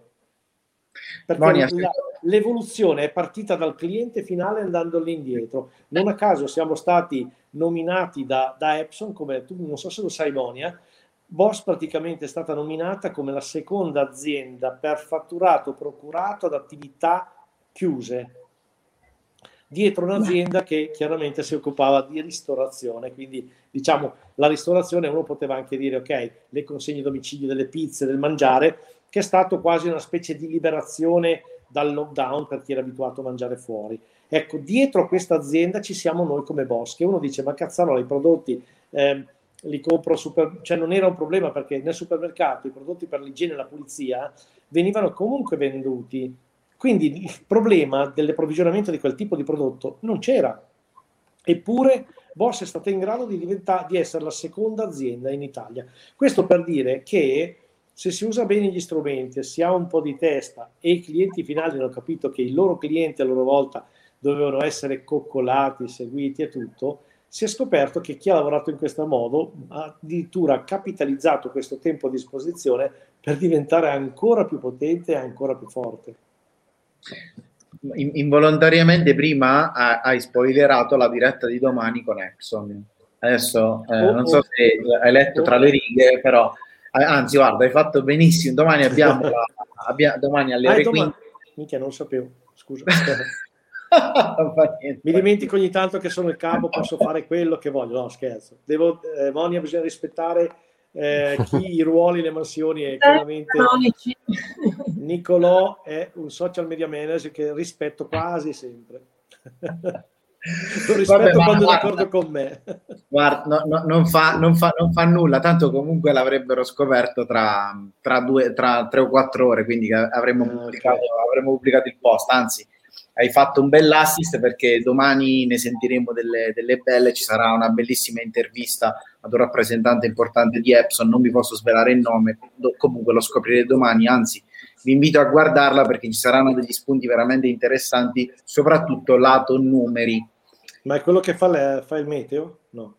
[SPEAKER 2] Perché Monia, la, l'evoluzione è partita dal cliente finale andando lì indietro. Non a caso siamo stati nominati da, da Epson, come tu non so se lo sai Monia, Bosch praticamente è stata nominata come la seconda azienda per fatturato procurato ad attività chiuse, dietro un'azienda che chiaramente si occupava di ristorazione, quindi diciamo la ristorazione uno poteva anche dire ok, le consegne domicilio delle pizze, del mangiare, che è stato quasi una specie di liberazione dal lockdown per chi era abituato a mangiare fuori. Ecco, dietro questa azienda ci siamo noi come che uno dice ma cazzarola, i prodotti... Eh, li compro super, cioè non era un problema perché nel supermercato i prodotti per l'igiene e la pulizia venivano comunque venduti. Quindi il problema dell'approvvigionamento di quel tipo di prodotto non c'era. Eppure Bosch è stata in grado di, di essere la seconda azienda in Italia. Questo per dire che se si usa bene gli strumenti, si ha un po' di testa e i clienti finali hanno capito che i loro clienti a loro volta dovevano essere coccolati, seguiti e tutto, si è scoperto che chi ha lavorato in questo modo ha addirittura capitalizzato questo tempo a disposizione per diventare ancora più potente e ancora più forte.
[SPEAKER 1] In, involontariamente prima hai spoilerato la diretta di domani con Exxon. Adesso eh, oh, non so oh, se hai letto oh, tra le righe, però anzi, guarda, hai fatto benissimo. Domani abbiamo, la, abbia, domani alle ah, ore domani... 15.
[SPEAKER 2] Minchia, non sapevo. Scusa. Mi dimentico ogni tanto che sono il capo, posso fare quello che voglio. No, scherzo. Devo, eh, Monia, bisogna rispettare eh, chi i ruoli, le mansioni e chiaramente Nicolò è un social media manager che rispetto quasi sempre. Lo rispetto Vabbè, quando è d'accordo con me.
[SPEAKER 1] Guarda, no, no, non, fa, non, fa, non, fa, nulla, tanto comunque l'avrebbero scoperto tra, tra, due, tra tre o quattro ore, quindi avremmo, ah, pubblicato, avremmo pubblicato il post, anzi hai fatto un bel assist perché domani ne sentiremo delle, delle, belle, ci sarà una bellissima intervista ad un rappresentante importante di Epson, non vi posso svelare il nome, comunque lo scoprirete domani, anzi vi invito a guardarla perché ci saranno degli spunti veramente interessanti, soprattutto lato numeri.
[SPEAKER 2] Ma è quello che fa, le, fa il meteo? No.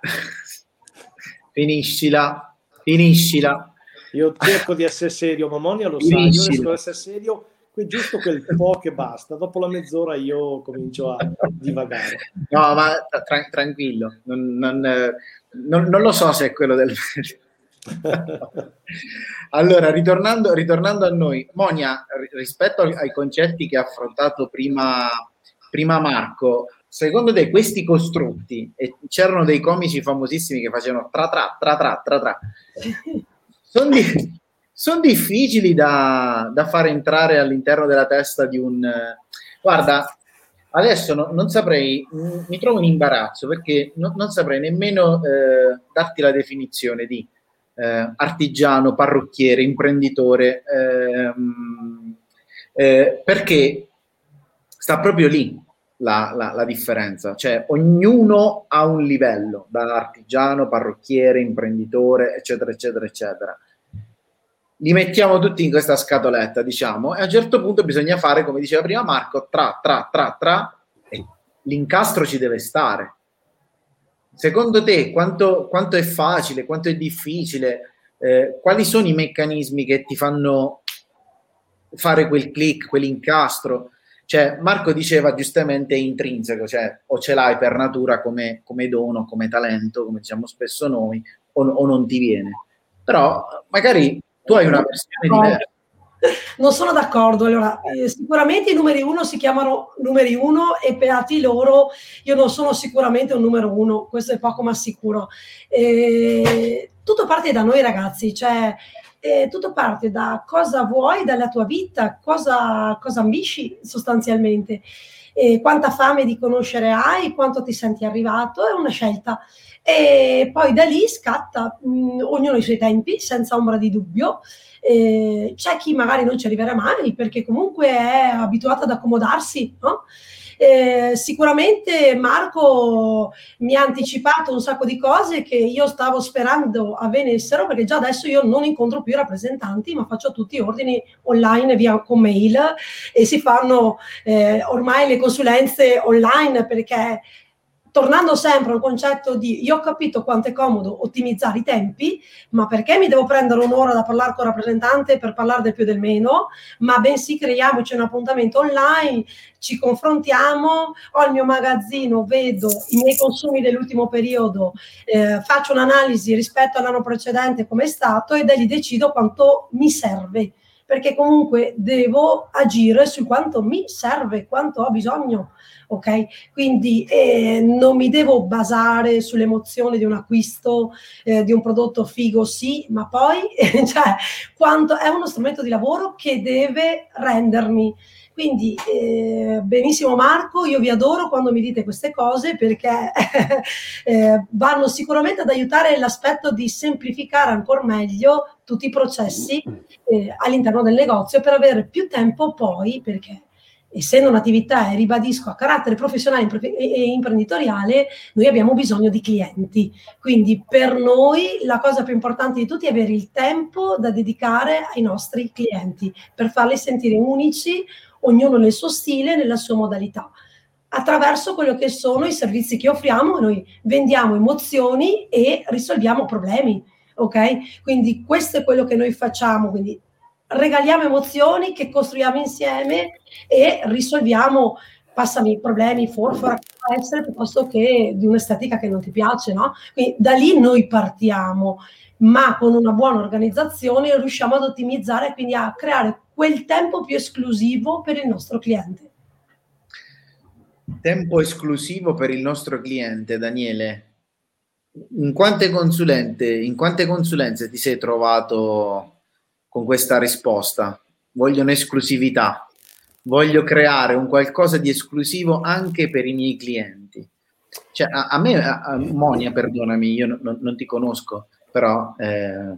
[SPEAKER 1] finiscila, finiscila.
[SPEAKER 2] Io cerco di essere serio, ma Monia lo sa, io riesco ad essere serio giusto quel po' che basta. Dopo la mezz'ora io comincio a divagare.
[SPEAKER 1] No, ma tra- tranquillo, non, non, non, non, lo so se è quello del... allora, ritornando, ritornando, a noi, Monia, rispetto ai concetti che ha affrontato prima, prima Marco, secondo te questi costrutti, e c'erano dei comici famosissimi che facevano tra tra tra tra tra tra, sono di, sono difficili da, da, far entrare all'interno della testa di un... Guarda, adesso no, non saprei, mi trovo in imbarazzo perché no, non saprei nemmeno eh, darti la definizione di eh, artigiano, parrucchiere, imprenditore, ehm, eh, perché sta proprio lì la, la, la, differenza, cioè ognuno ha un livello, da artigiano, parrucchiere, imprenditore, eccetera, eccetera, eccetera li mettiamo tutti in questa scatoletta, diciamo, e a un certo punto bisogna fare, come diceva prima Marco, tra, tra, tra, tra, e l'incastro ci deve stare. Secondo te quanto, quanto è facile, quanto è difficile, eh, quali sono i meccanismi che ti fanno fare quel click, quell'incastro? Cioè, Marco diceva giustamente è intrinseco, cioè o ce l'hai per natura come, come dono, come talento, come diciamo spesso noi, o, o non ti viene. Però magari tu hai una versione diversa.
[SPEAKER 4] Non sono d'accordo. Allora, eh, sicuramente i numeri uno si chiamano numeri uno e beati loro, io non sono sicuramente un numero uno, questo è poco ma sicuro. Eh, tutto parte da noi ragazzi, cioè eh, tutto parte da cosa vuoi dalla tua vita, cosa, cosa ambisci sostanzialmente, quanta fame di conoscere hai, quanto ti senti arrivato, è una scelta e poi da lì scatta mh, mm, ognuno i suoi tempi, senza ombra di dubbio. Eh, c'è chi magari non ci arriverà mai perché comunque è abituato ad accomodarsi, no? Eh, sicuramente Marco mi ha anticipato un sacco di cose che io stavo sperando avvenissero perché già adesso io non incontro più i rappresentanti ma faccio tutti gli ordini online via con mail e si fanno eh, ormai le consulenze online perché tornando sempre al concetto di io ho capito quanto è comodo ottimizzare i tempi, ma perché mi devo prendere un'ora da parlare con il rappresentante per parlare del più e del meno, ma bensì creiamoci un appuntamento online, ci confrontiamo, ho il mio magazzino, vedo i miei consumi dell'ultimo periodo, eh, faccio un'analisi rispetto all'anno precedente come è stato e da lì decido quanto mi serve perché comunque devo agire su quanto mi serve, quanto ho bisogno ok? Quindi eh, non mi devo basare sull'emozione di un acquisto eh, di un prodotto figo, sì, ma poi cioè, quanto è uno strumento di lavoro che deve rendermi. Quindi eh, benissimo Marco, io vi adoro quando mi dite queste cose perché eh, vanno sicuramente ad aiutare l'aspetto di semplificare ancora meglio tutti i processi eh, all'interno del negozio per avere più tempo poi, perché essendo un'attività, e ribadisco, a carattere professionale e imprenditoriale, noi abbiamo bisogno di clienti. Quindi per noi la cosa più importante di tutti è avere il tempo da dedicare ai nostri clienti per farli sentire unici, ognuno nel suo stile, nella sua modalità attraverso quello che sono i servizi che offriamo, noi vendiamo emozioni e risolviamo problemi, ok? Quindi questo è quello che noi facciamo, quindi regaliamo emozioni che costruiamo insieme e risolviamo passami problemi, forfora, essere piuttosto che di un'estetica che non ti piace, no? Quindi da lì noi partiamo, ma con una buona organizzazione riusciamo ad ottimizzare, quindi a creare quel tempo più esclusivo per il nostro cliente.
[SPEAKER 1] Tempo esclusivo per il nostro cliente, Daniele. in quante, in quante consulenze ti sei trovato con questa risposta? Voglio un'esclusività, voglio creare un qualcosa di esclusivo anche per i miei clienti. Cioè, a, a me, a, a Monia, perdonami, io non, non ti conosco, però eh,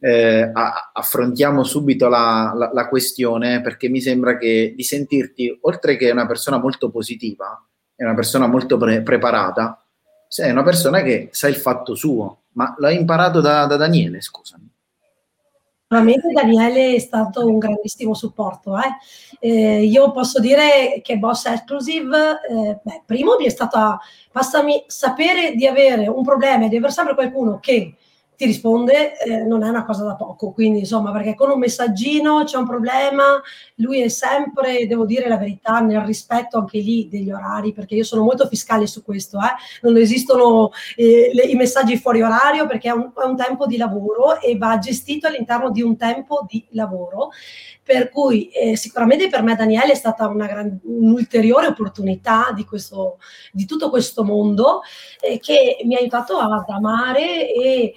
[SPEAKER 1] eh, affrontiamo subito la, la, la, questione perché mi sembra che di sentirti, oltre che una persona molto positiva, è una persona molto pre- preparata, sei una persona che sa il fatto suo, ma l'hai imparato da, da Daniele, scusami.
[SPEAKER 4] Sicuramente Daniele è stato un grandissimo supporto. Eh? Eh, io posso dire che Boss Exclusive, eh, beh, primo mi è stata, passami, sapere di avere un problema e di aver sempre qualcuno che ti risponde eh, non è una cosa da poco, quindi insomma perché con un messaggino c'è un problema, lui è sempre, devo dire la verità, nel rispetto anche lì degli orari, perché io sono molto fiscale su questo, eh. non esistono eh, le, i messaggi fuori orario perché è un, è un tempo di lavoro e va gestito all'interno di un tempo di lavoro per cui eh, sicuramente per me Daniele è stata una gran, un'ulteriore opportunità di, questo, di tutto questo mondo eh, che mi ha aiutato ad amare e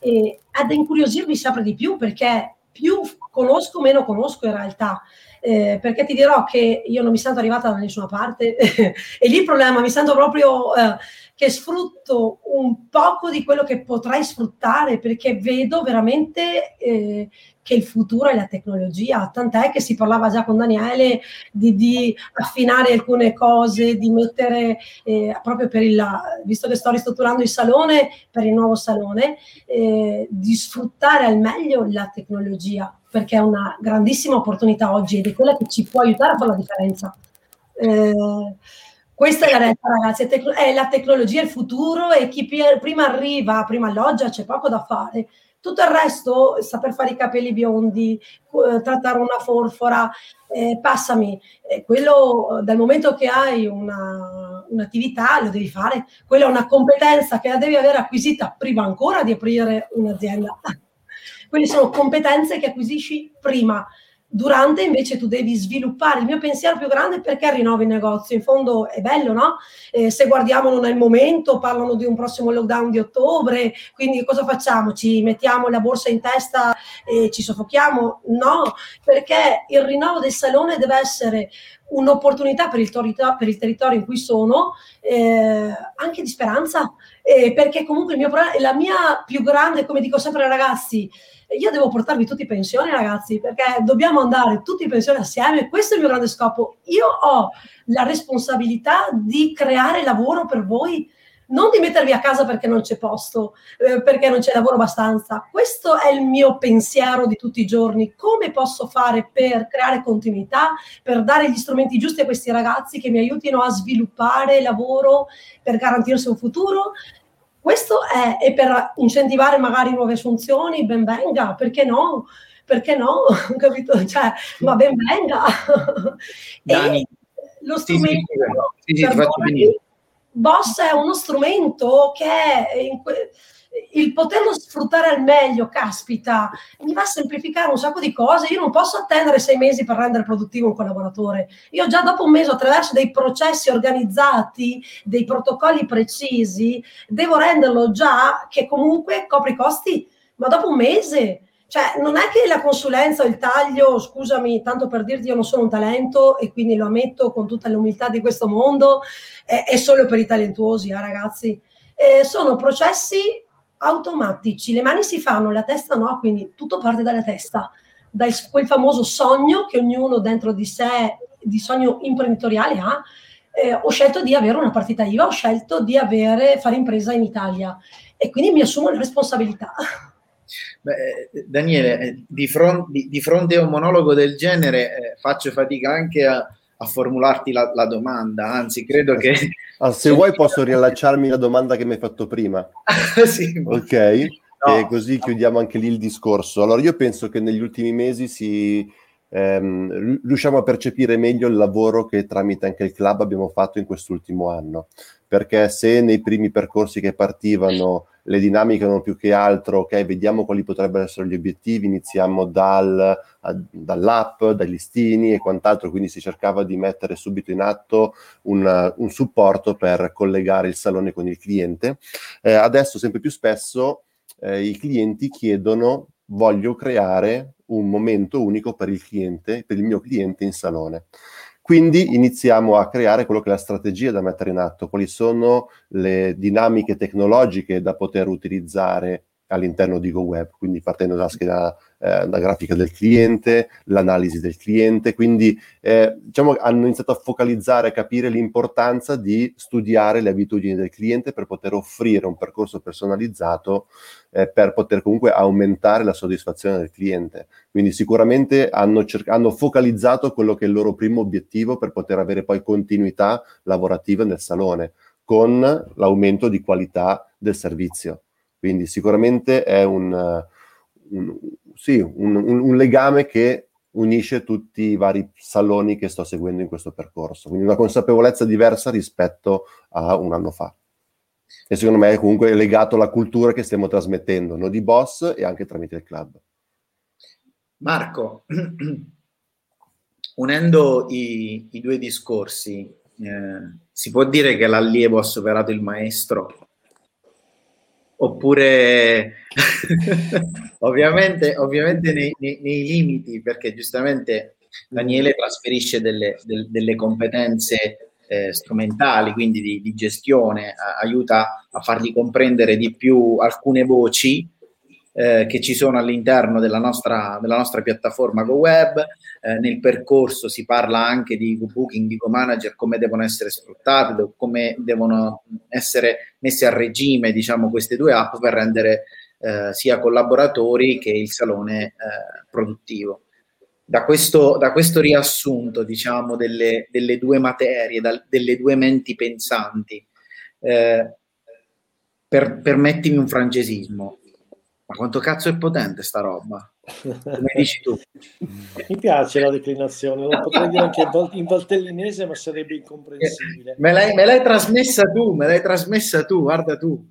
[SPEAKER 4] eh, ad incuriosirmi sempre di più perché più conosco, meno conosco in realtà. Eh, perché ti dirò che io non mi sento arrivata da nessuna parte e lì il problema, mi sento proprio eh, che sfrutto un poco di quello che potrei sfruttare perché vedo veramente eh, che il futuro è la tecnologia, tant'è che si parlava già con Daniele di, di affinare alcune cose, di mettere eh, proprio per il, visto che sto ristrutturando il salone, per il nuovo salone, eh, di sfruttare al meglio la tecnologia, perché è una grandissima opportunità oggi ed è quella che ci può aiutare a fare la differenza. Eh, questa è la realtà, ragazzi, è, è la tecnologia, il futuro e chi prima arriva, prima alloggia, c'è poco da fare. Tutto il resto, saper fare i capelli biondi, eh, trattare una forfora, eh, passami, eh, quello dal momento che hai una, un'attività lo devi fare, quella è una competenza che la devi avere acquisita prima ancora di aprire un'azienda. Quelle sono competenze che acquisisci prima Durante invece tu devi sviluppare. Il mio pensiero più grande perché rinnovi il negozio. In fondo è bello, no? Eh, se guardiamo non è il momento, parlano di un prossimo lockdown di ottobre, quindi cosa facciamo? Ci mettiamo la borsa in testa e ci soffochiamo? No, perché il rinnovo del salone deve essere un'opportunità per il, territorio, per il territorio in cui sono, eh, anche di speranza, eh, perché comunque il mio la mia più grande, come dico sempre ai ragazzi, io devo portarvi tutti in pensione, ragazzi, perché dobbiamo andare tutti in pensione assieme. Questo è il mio grande scopo. Io ho la responsabilità di creare lavoro per voi, non di mettervi a casa perché non c'è posto, eh, perché non c'è lavoro abbastanza. Questo è il mio pensiero di tutti i giorni. Come posso fare per creare continuità, per dare gli strumenti giusti a questi ragazzi che mi aiutino a sviluppare lavoro, per garantirsi un futuro questo è, è per incentivare magari nuove assunzioni, ben venga, perché no? Perché no? Capito? Cioè, ma ben venga.
[SPEAKER 1] Dani,
[SPEAKER 4] lo strumento sì, sì, sì, Boss è uno strumento che è in que- il poterlo sfruttare al meglio, caspita, mi va a semplificare un sacco di cose. Io non posso attendere sei mesi per rendere produttivo un collaboratore. Io già dopo un mese, attraverso dei processi organizzati, dei protocolli precisi, devo renderlo già che comunque copre i costi, ma dopo un mese. Cioè, non è che la consulenza o il taglio, scusami, tanto per dirti io non sono un talento e quindi lo ammetto con tutta l'umiltà di questo mondo, è, è solo per i talentuosi, eh, ragazzi. Eh, sono processi automatici, le mani si fanno, la testa no, quindi tutto parte dalla testa, da quel famoso sogno che ognuno dentro di sé, di sogno imprenditoriale ha. Eh, ho scelto di avere una partita IVA, ho scelto di avere, fare impresa in Italia e quindi mi assumo le responsabilità.
[SPEAKER 1] Beh, Daniele, eh, di, front, di, di, fronte a un monologo del genere eh, faccio fatica anche a, a formularti la, la, domanda, anzi credo che...
[SPEAKER 3] Ah, se vuoi posso riallacciarmi la domanda che mi hai fatto prima.
[SPEAKER 1] sì,
[SPEAKER 3] ok, no. e così chiudiamo anche lì il discorso. Allora io penso che negli ultimi mesi si, ehm, riusciamo a percepire meglio il lavoro che tramite anche il club abbiamo fatto in quest'ultimo anno, perché se nei primi percorsi che partivano le dinamiche erano più che altro, ok, vediamo quali potrebbero essere gli obiettivi, iniziamo dal, a, dall'app, dai listini e quant'altro, quindi si cercava di mettere subito in atto un, un supporto per collegare il salone con il cliente. Eh, adesso sempre più spesso eh, i clienti chiedono voglio creare un momento unico per il cliente, per il mio cliente in salone. Quindi iniziamo a creare quello che è la strategia da mettere in atto, quali sono le dinamiche tecnologiche da poter utilizzare all'interno di GoWeb, quindi partendo dalla scheda eh, la grafica del cliente, l'analisi del cliente, quindi eh, diciamo, hanno iniziato a focalizzare, a capire l'importanza di studiare le abitudini del cliente per poter offrire un percorso personalizzato eh, per poter comunque aumentare la soddisfazione del cliente. Quindi sicuramente hanno, cer- hanno focalizzato quello che è il loro primo obiettivo per poter avere poi continuità lavorativa nel salone con l'aumento di qualità del servizio. Quindi sicuramente è un, un, sì, un, un, legame che unisce tutti i vari saloni che sto seguendo in questo percorso. Quindi una consapevolezza diversa rispetto a un anno fa. E secondo me è comunque legato alla cultura che stiamo trasmettendo, noi di Boss e anche tramite il club.
[SPEAKER 1] Marco, unendo i, i due discorsi, eh, si può dire che l'allievo ha superato il maestro? Oppure ovviamente, ovviamente nei, nei, nei, limiti, perché giustamente Daniele trasferisce delle, del, delle competenze eh, strumentali, quindi di, di gestione, a, aiuta a fargli comprendere di più alcune voci eh, che ci sono all'interno della nostra, della nostra piattaforma GoWeb. Eh, nel percorso si parla anche di booking, di co-manager, come devono essere sfruttate, come devono essere messe a regime diciamo, queste due app per rendere eh, sia collaboratori che il salone eh, produttivo. Da questo, da questo, riassunto diciamo, delle, delle due materie, da, delle due menti pensanti, eh, per, permettimi un francesismo, ma quanto cazzo è potente sta roba? Come dici tu?
[SPEAKER 2] Mi piace la declinazione, lo potrei dire anche in valtellinese, ma sarebbe incomprensibile.
[SPEAKER 1] Me l'hai, me l'hai trasmessa tu, me l'hai trasmessa tu, guarda tu.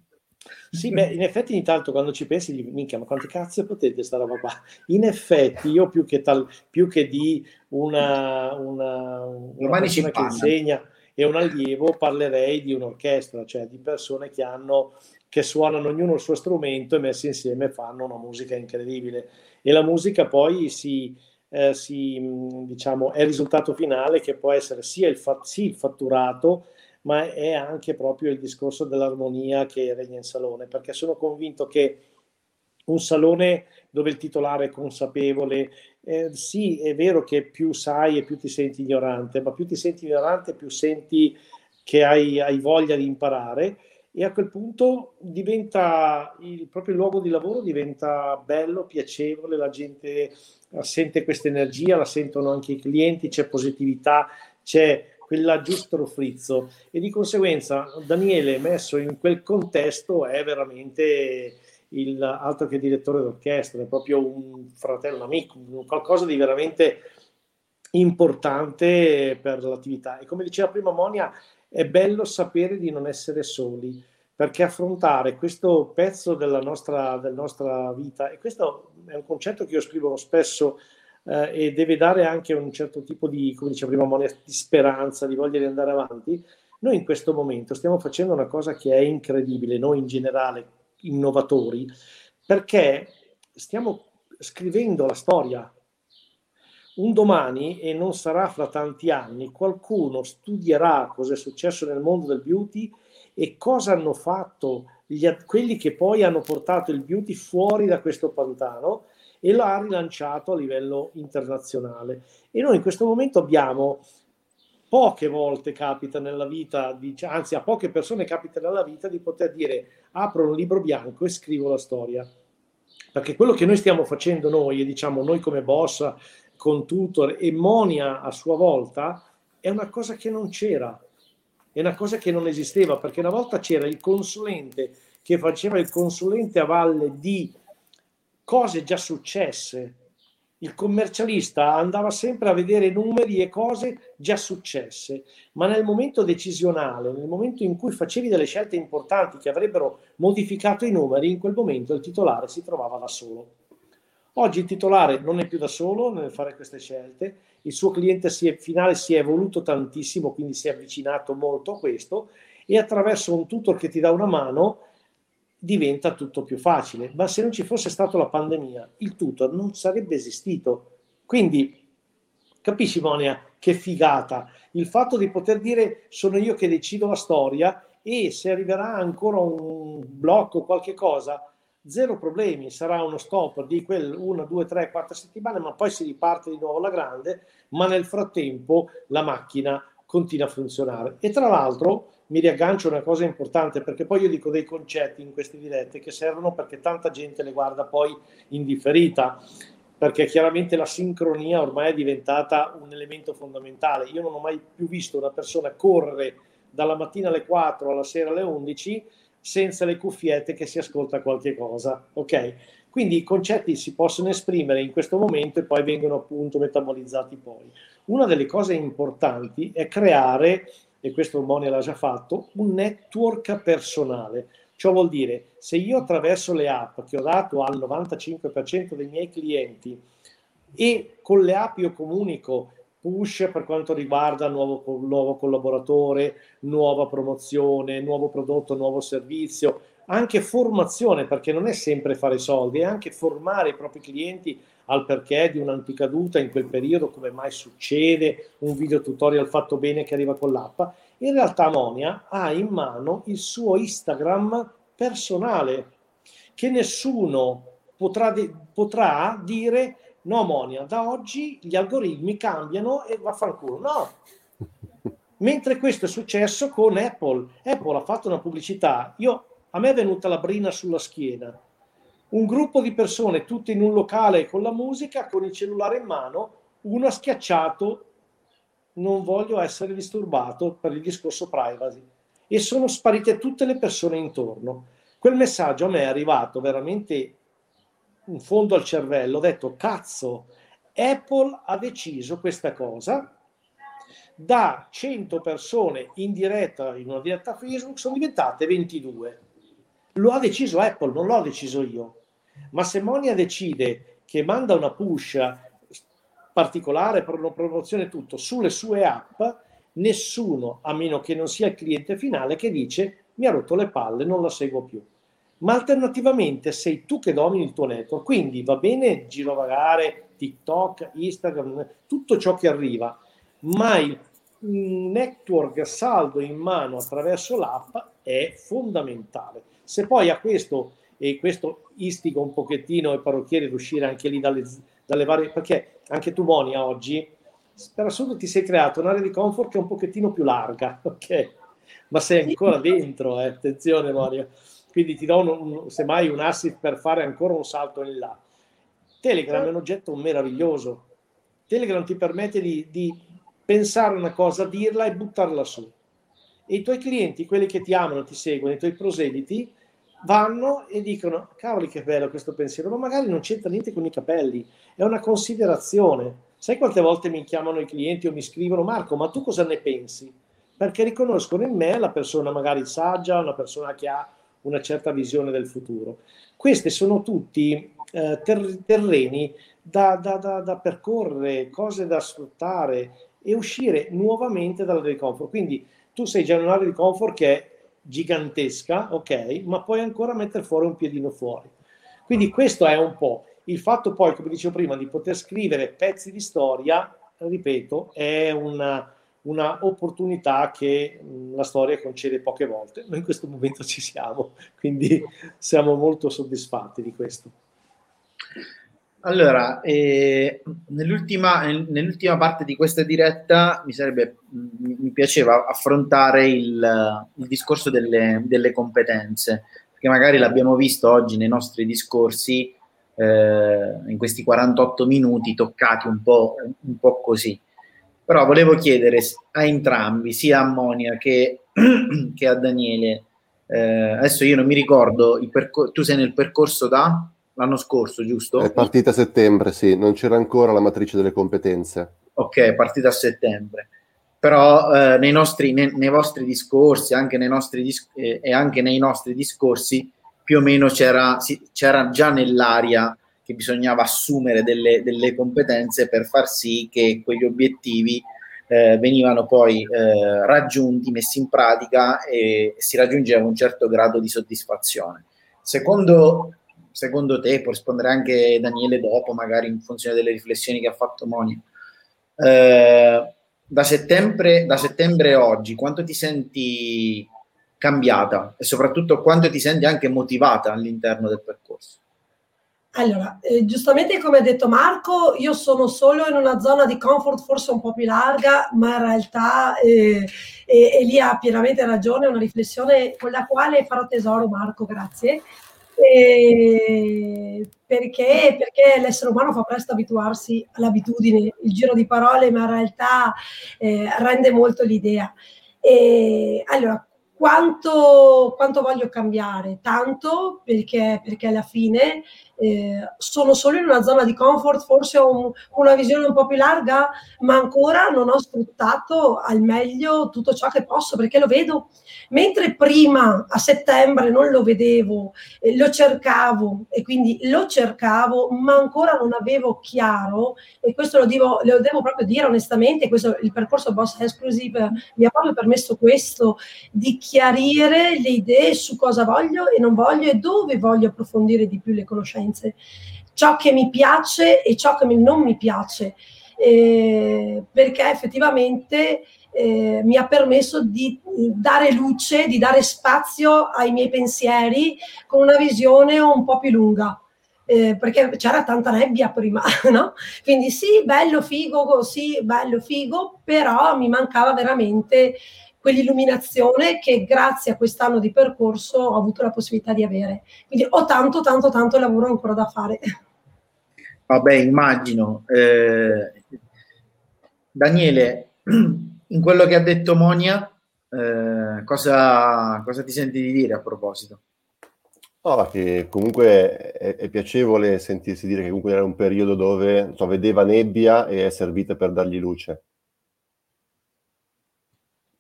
[SPEAKER 2] Sì, beh, in effetti intanto quando ci pensi, minchia, ma quante cazzo è potente sta roba qua? In effetti io più che, tal, più che di una, una, una persona che insegna e un allievo parlerei di un'orchestra, cioè di persone che hanno che suonano ognuno il suo strumento e messi insieme fanno una musica incredibile. E la musica poi si, eh, si, diciamo, è il risultato finale che può essere sia il, fa- sì, il fatturato, ma è anche proprio il discorso dell'armonia che regna in salone, perché sono convinto che un salone dove il titolare è consapevole, eh, sì, è vero che più sai e più ti senti ignorante, ma più ti senti ignorante, più senti che hai, hai voglia di imparare e a quel punto diventa il proprio luogo di lavoro diventa bello, piacevole, la gente sente questa energia, la sentono anche i clienti, c'è positività, c'è quella giusto frizzo e di conseguenza Daniele messo in quel contesto è veramente il altro che direttore d'orchestra, è proprio un fratello, un amico, qualcosa di veramente importante per l'attività. E come diceva prima Monia, è bello sapere di non essere soli, perché affrontare questo pezzo della nostra, della nostra vita, e questo è un concetto che io scrivo spesso eh, e deve dare anche un certo tipo di, come diceva prima Monia, di speranza, di voglia di andare avanti, noi in questo momento stiamo facendo una cosa che è incredibile, noi in generale, innovatori, perché stiamo scrivendo la storia un domani, e non sarà fra tanti anni, qualcuno studierà cosa è successo nel mondo del beauty e cosa hanno fatto gli, quelli che poi hanno portato il beauty fuori da questo pantano e l'ha rilanciato a livello internazionale. E noi in questo momento abbiamo poche volte capita nella vita, anzi a poche persone capita nella vita di poter dire apro un libro bianco e scrivo la storia. Perché quello che noi stiamo facendo noi, e diciamo noi come boss, con tutor e Monia a sua volta, è una cosa che non c'era, è una cosa che non esisteva, perché una volta c'era il consulente che faceva il consulente a valle di cose già successe. il commercialista andava sempre a vedere numeri e cose già successe, ma nel momento decisionale, nel momento in cui facevi delle scelte importanti che avrebbero modificato i numeri, in quel momento il titolare si trovava da solo. Oggi il titolare non è più da solo nel fare queste scelte, il suo cliente si è, finale si è evoluto tantissimo, quindi si è avvicinato molto a questo e attraverso un tutor che ti dà una mano diventa tutto più facile. Ma se non ci fosse stata la pandemia, il tutor non sarebbe esistito. Quindi, capisci Monia, che figata il fatto di poter dire sono io che decido la storia e se arriverà ancora un blocco, qualche cosa, zero problemi, sarà uno stop di quel 1, 2, 3, 4 settimane, ma poi si riparte di nuovo alla grande, ma nel frattempo la macchina continua a funzionare. E tra l'altro mi riaggancio a una cosa importante perché poi io dico dei concetti in queste dirette che servono perché tanta gente le guarda poi indifferita perché chiaramente la sincronia ormai è diventata un elemento fondamentale. Io non ho mai più visto una persona correre dalla mattina alle 4 alla sera alle 11 senza le cuffiette che si ascolta qualche cosa, ok? Quindi i concetti si possono esprimere in questo momento e poi vengono appunto metabolizzati poi. Una delle cose importanti è creare e questo Monia l'ha già fatto, un network personale. Ciò vuol dire, se io attraverso le app che ho dato al 95% dei miei clienti e con le app io comunico push per quanto riguarda nuovo, nuovo collaboratore, nuova promozione, nuovo prodotto, nuovo servizio, anche formazione, perché non è sempre fare soldi, è anche formare i propri clienti al perché di un'anticaduta in quel periodo, come mai succede, un video tutorial fatto bene che arriva con l'app. In realtà Monia ha in mano il suo Instagram personale, che nessuno potrà, potrà dire no Monia, da oggi gli algoritmi cambiano e vaffanculo. No, mentre questo è successo con Apple. Apple ha fatto una pubblicità, io, a me è venuta la brina sulla schiena, un gruppo di persone tutte in un locale con la musica, con il cellulare in mano, uno ha schiacciato non voglio essere disturbato per il discorso privacy e sono sparite tutte le persone intorno. Quel messaggio a me è arrivato veramente in fondo al cervello, ho detto cazzo, Apple ha deciso questa cosa, da 100 persone in diretta, in una diretta Facebook, sono diventate 22. Lo ha deciso Apple, non l'ho deciso io. Ma se Monia decide che manda una push particolare, per una promozione tutto, sulle sue app, nessuno, a meno che non sia il cliente finale, che dice mi ha rotto le palle, non la seguo più. Ma alternativamente sei tu che domini il tuo network, quindi va bene girovagare TikTok, Instagram, tutto ciò che arriva, ma il network saldo in mano attraverso l'app è fondamentale. Se poi a questo, e questo istiga un pochettino i parrucchieri ad uscire anche lì dalle, dalle varie... perché anche tu Monia oggi, per assurdo ti sei creato un'area di comfort che è un pochettino più larga, ok? Ma sei ancora dentro, eh? attenzione Monia. Quindi ti do un, un, semmai un assist per fare ancora un salto in là. Telegram è un oggetto meraviglioso. Telegram ti permette di, di pensare una cosa, dirla e buttarla su. E i tuoi clienti, quelli che ti amano, ti seguono, i tuoi proseliti, vanno e dicono cavoli che bello questo pensiero, ma magari non c'entra niente con i capelli, è una considerazione. Sai quante volte mi chiamano i clienti o mi scrivono Marco, ma tu cosa ne pensi? Perché riconoscono in me la persona magari saggia, una persona che ha una certa visione del futuro. Questi sono tutti eh, ter- terreni da, da, da, da, percorrere, cose da sfruttare e uscire nuovamente dall'area di comfort. Quindi tu sei già in un'area di comfort che è gigantesca, ok, ma puoi ancora mettere fuori un piedino fuori. Quindi questo è un po' il fatto poi, come dicevo prima, di poter scrivere pezzi di storia, ripeto, è una, una opportunità che la storia concede poche volte. Noi in questo momento ci siamo, quindi siamo molto soddisfatti di questo.
[SPEAKER 1] Allora, eh, nell'ultima, nell'ultima, parte di questa diretta mi, sarebbe, mi piaceva affrontare il, il discorso delle, delle, competenze, perché magari l'abbiamo visto oggi nei nostri discorsi, eh, in questi 48 minuti toccati un po', un po' così. Però volevo chiedere a entrambi, sia a Monia che, che a Daniele, eh, adesso io non mi ricordo, percor- tu sei nel percorso da l'anno scorso, giusto?
[SPEAKER 3] È partita a settembre, sì, non c'era ancora la matrice delle competenze.
[SPEAKER 1] Ok, è partita a settembre. Però eh, nei, nostri, nei, nei, vostri discorsi anche nei nostri dis- eh, e anche nei nostri discorsi più o meno c'era, sì, c'era già nell'aria che bisognava assumere delle, delle, competenze per far sì che quegli obiettivi eh, venivano poi eh, raggiunti, messi in pratica e si raggiungeva un certo grado di soddisfazione. Secondo, secondo te, può rispondere anche Daniele dopo, magari in funzione delle riflessioni che ha fatto Monia, eh, da, settembre, da settembre a oggi, quanto ti senti cambiata e soprattutto quanto ti senti anche motivata all'interno del percorso?
[SPEAKER 4] Allora, eh, giustamente come ha detto Marco, io sono solo in una zona di comfort forse un po' più larga, ma in realtà, eh, e, e ha pienamente ragione, è una riflessione con la quale farò tesoro Marco, grazie, e perché, perché l'essere umano fa presto abituarsi all'abitudine, il giro di parole, ma in realtà eh, rende molto l'idea. E, allora, quanto, quanto, voglio cambiare? Tanto perché, perché alla fine eh, sono solo in una zona di comfort, forse ho un, una visione un po' più larga, ma ancora non ho sfruttato al meglio tutto ciò che posso perché lo vedo. Mentre prima a settembre non lo vedevo, eh, lo cercavo e quindi lo cercavo, ma ancora non avevo chiaro, e questo lo devo, lo devo proprio dire onestamente, questo, il percorso Boss Exclusive mi ha proprio permesso questo, di chiarire le idee su cosa voglio e non voglio e dove voglio approfondire di più le conoscenze preferenze, ciò che mi piace e ciò che non mi piace, eh, perché effettivamente eh, mi ha permesso di dare luce, di dare spazio ai miei pensieri con una visione un po' più lunga. Eh, perché c'era tanta nebbia prima, no? Quindi sì, bello, figo, sì, bello, figo, però mi mancava veramente quell'illuminazione che grazie a quest'anno di percorso ho avuto la possibilità di avere. Quindi ho tanto, tanto, tanto lavoro ancora da fare.
[SPEAKER 1] Vabbè, immagino. Eh, Daniele, in quello che ha detto Monia, eh, cosa, cosa, ti senti di dire a proposito?
[SPEAKER 3] Oh, che comunque è, è, piacevole sentirsi dire che comunque era un periodo dove so, vedeva nebbia e è servita per dargli luce.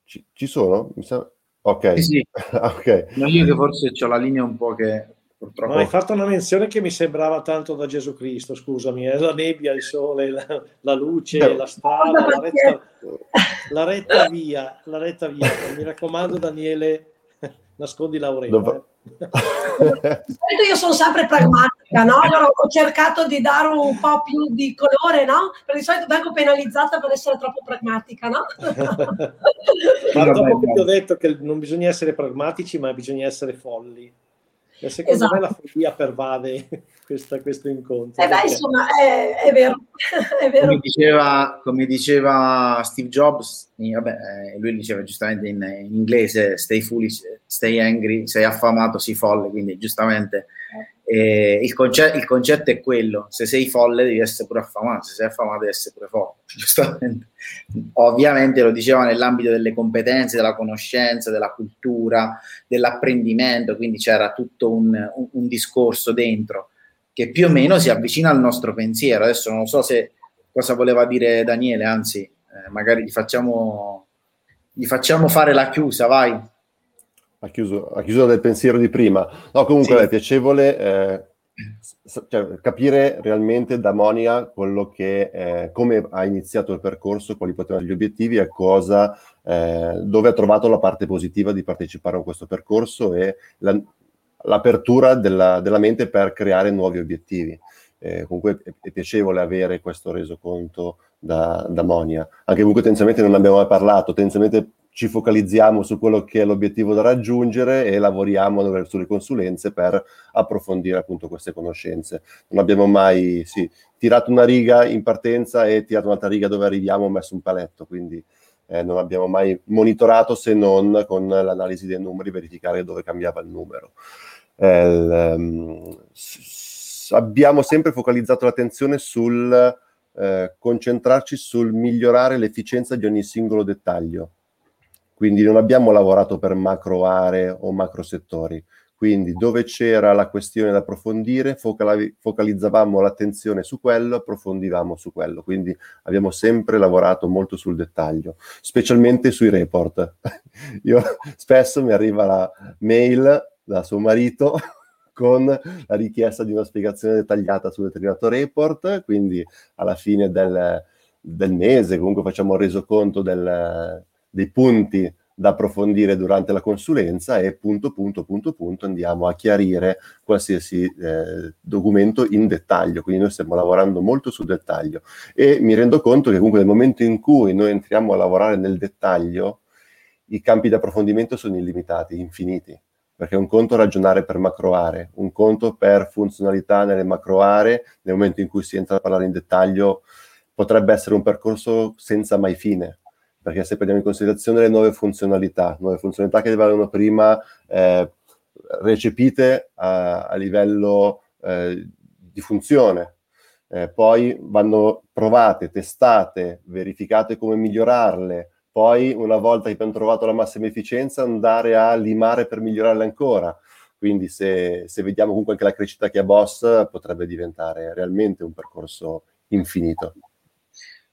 [SPEAKER 3] Ci, ci sono? Mi sa... Ok.
[SPEAKER 1] Sì, sì. okay. No, io che forse ho la linea un po' che purtroppo...
[SPEAKER 2] No, hai fatto una menzione che mi sembrava tanto da Gesù Cristo, scusami, eh? la nebbia, il sole, la, la luce, Beh. la strada, la retta, la retta via, la retta via. Mi raccomando Daniele, nascondi Lauretta. Dov- eh
[SPEAKER 4] io sono sempre pragmatica, no? Allora ho cercato di dare un po' più di colore, no? Per di solito vengo penalizzata per essere troppo pragmatica, no?
[SPEAKER 2] ma dopo che ti ho detto che non bisogna essere pragmatici, ma bisogna essere folli. E secondo esatto. me la follia pervade questa, questo incontro.
[SPEAKER 4] Eh beh, insomma, è, è, vero. è, vero.
[SPEAKER 1] Come, diceva, come diceva Steve Jobs, vabbè, eh, lui diceva giustamente in, in, inglese, stay foolish, stay angry, sei affamato, sei folle, quindi giustamente eh, il, concetto, il, concetto è quello, se sei folle devi essere pure affamato, se sei affamato devi essere pure folle, giustamente. Ovviamente lo diceva nell'ambito delle competenze, della conoscenza, della cultura, dell'apprendimento, quindi c'era tutto un, un, un discorso dentro che più o meno si avvicina al nostro pensiero. Adesso non so se cosa voleva dire Daniele, anzi, eh, magari gli facciamo, gli facciamo fare la chiusa, vai.
[SPEAKER 3] La, chiuso, la chiusura del pensiero di prima. No, comunque sì. è piacevole eh, cioè, capire realmente da Monia quello che, eh, come ha iniziato il percorso, quali potevano essere gli obiettivi e cosa, eh, dove ha trovato la parte positiva di partecipare a questo percorso e la, l'apertura della, della, mente per creare nuovi obiettivi. Eh, comunque è, piacevole avere questo resoconto da, da Monia. Anche comunque tendenzialmente non abbiamo mai parlato, tendenzialmente ci focalizziamo su quello che è l'obiettivo da raggiungere e lavoriamo sulle consulenze per approfondire appunto queste conoscenze. Non abbiamo mai sì, tirato una riga in partenza e tirato un'altra riga dove arriviamo, messo un paletto, quindi eh, non abbiamo mai monitorato se non con l'analisi dei numeri, verificare dove cambiava il numero eh, um, s- abbiamo sempre focalizzato l'attenzione sul eh, concentrarci sul migliorare l'efficienza di ogni singolo dettaglio. Quindi non abbiamo lavorato per macro aree o macro settori. Quindi dove c'era la questione da approfondire, focalizzavamo l'attenzione su quello, approfondivamo su quello. Quindi abbiamo sempre lavorato molto sul dettaglio, specialmente sui report. Io spesso mi arriva la mail da suo marito con la richiesta di una spiegazione dettagliata su determinato report, quindi alla fine del, del mese comunque facciamo il resoconto del, dei punti da approfondire durante la consulenza e punto, punto, punto, punto andiamo a chiarire qualsiasi eh, documento in dettaglio. Quindi noi stiamo lavorando molto sul dettaglio e mi rendo conto che comunque nel momento in cui noi entriamo a lavorare nel dettaglio, i campi di approfondimento sono illimitati, infiniti. Perché un conto ragionare per macro aree, un conto per funzionalità nelle macro aree, nel momento in cui si entra a parlare in dettaglio, potrebbe essere un percorso senza mai fine. Perché se prendiamo in considerazione le nuove funzionalità, nuove funzionalità che venivano prima eh, recepite a, a livello eh, di funzione, eh, poi vanno provate, testate, verificate come migliorarle, poi una volta che abbiamo trovato la massima efficienza andare a limare per migliorarle ancora. Quindi se, se vediamo comunque anche la crescita che ha Boss potrebbe diventare realmente un percorso infinito.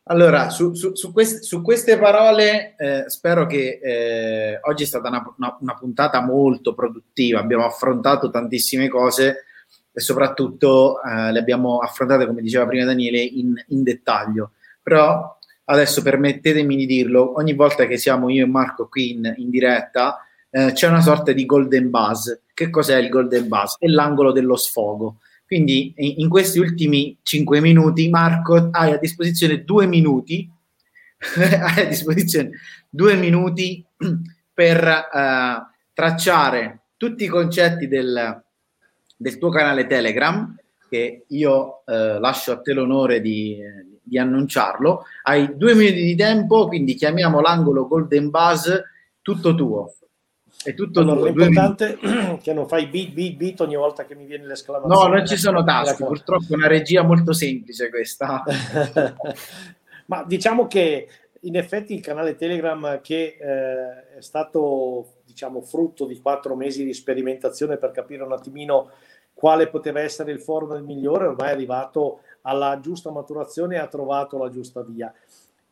[SPEAKER 1] Allora, su, su, su, queste, su queste, parole eh, spero che eh, oggi è stata una, una, una, puntata molto produttiva, abbiamo affrontato tantissime cose e soprattutto eh, le abbiamo affrontate, come diceva prima Daniele, in, in, dettaglio. Però adesso permettetemi di dirlo, ogni volta che siamo io e Marco qui in, in diretta eh, c'è una sorta di golden buzz. Che cos'è il golden buzz? È l'angolo dello sfogo quindi in questi ultimi cinque minuti, Marco, hai a disposizione due minuti, hai a disposizione due minuti per uh, tracciare tutti i concetti del, del, tuo canale Telegram, che io uh, lascio a te l'onore di, di annunciarlo. Hai due minuti di tempo, quindi chiamiamo l'angolo Golden Buzz tutto tuo.
[SPEAKER 2] È tutto allora, l'importante è che non fai beat, beat, beat ogni volta che mi viene l'esclamazione.
[SPEAKER 1] No, non ci sono tasti, purtroppo è una regia molto semplice questa.
[SPEAKER 2] Ma diciamo che in effetti il canale Telegram che eh, è stato diciamo frutto di quattro mesi di sperimentazione per capire un attimino quale poteva essere il format migliore, ormai è arrivato alla giusta maturazione e ha trovato la giusta via.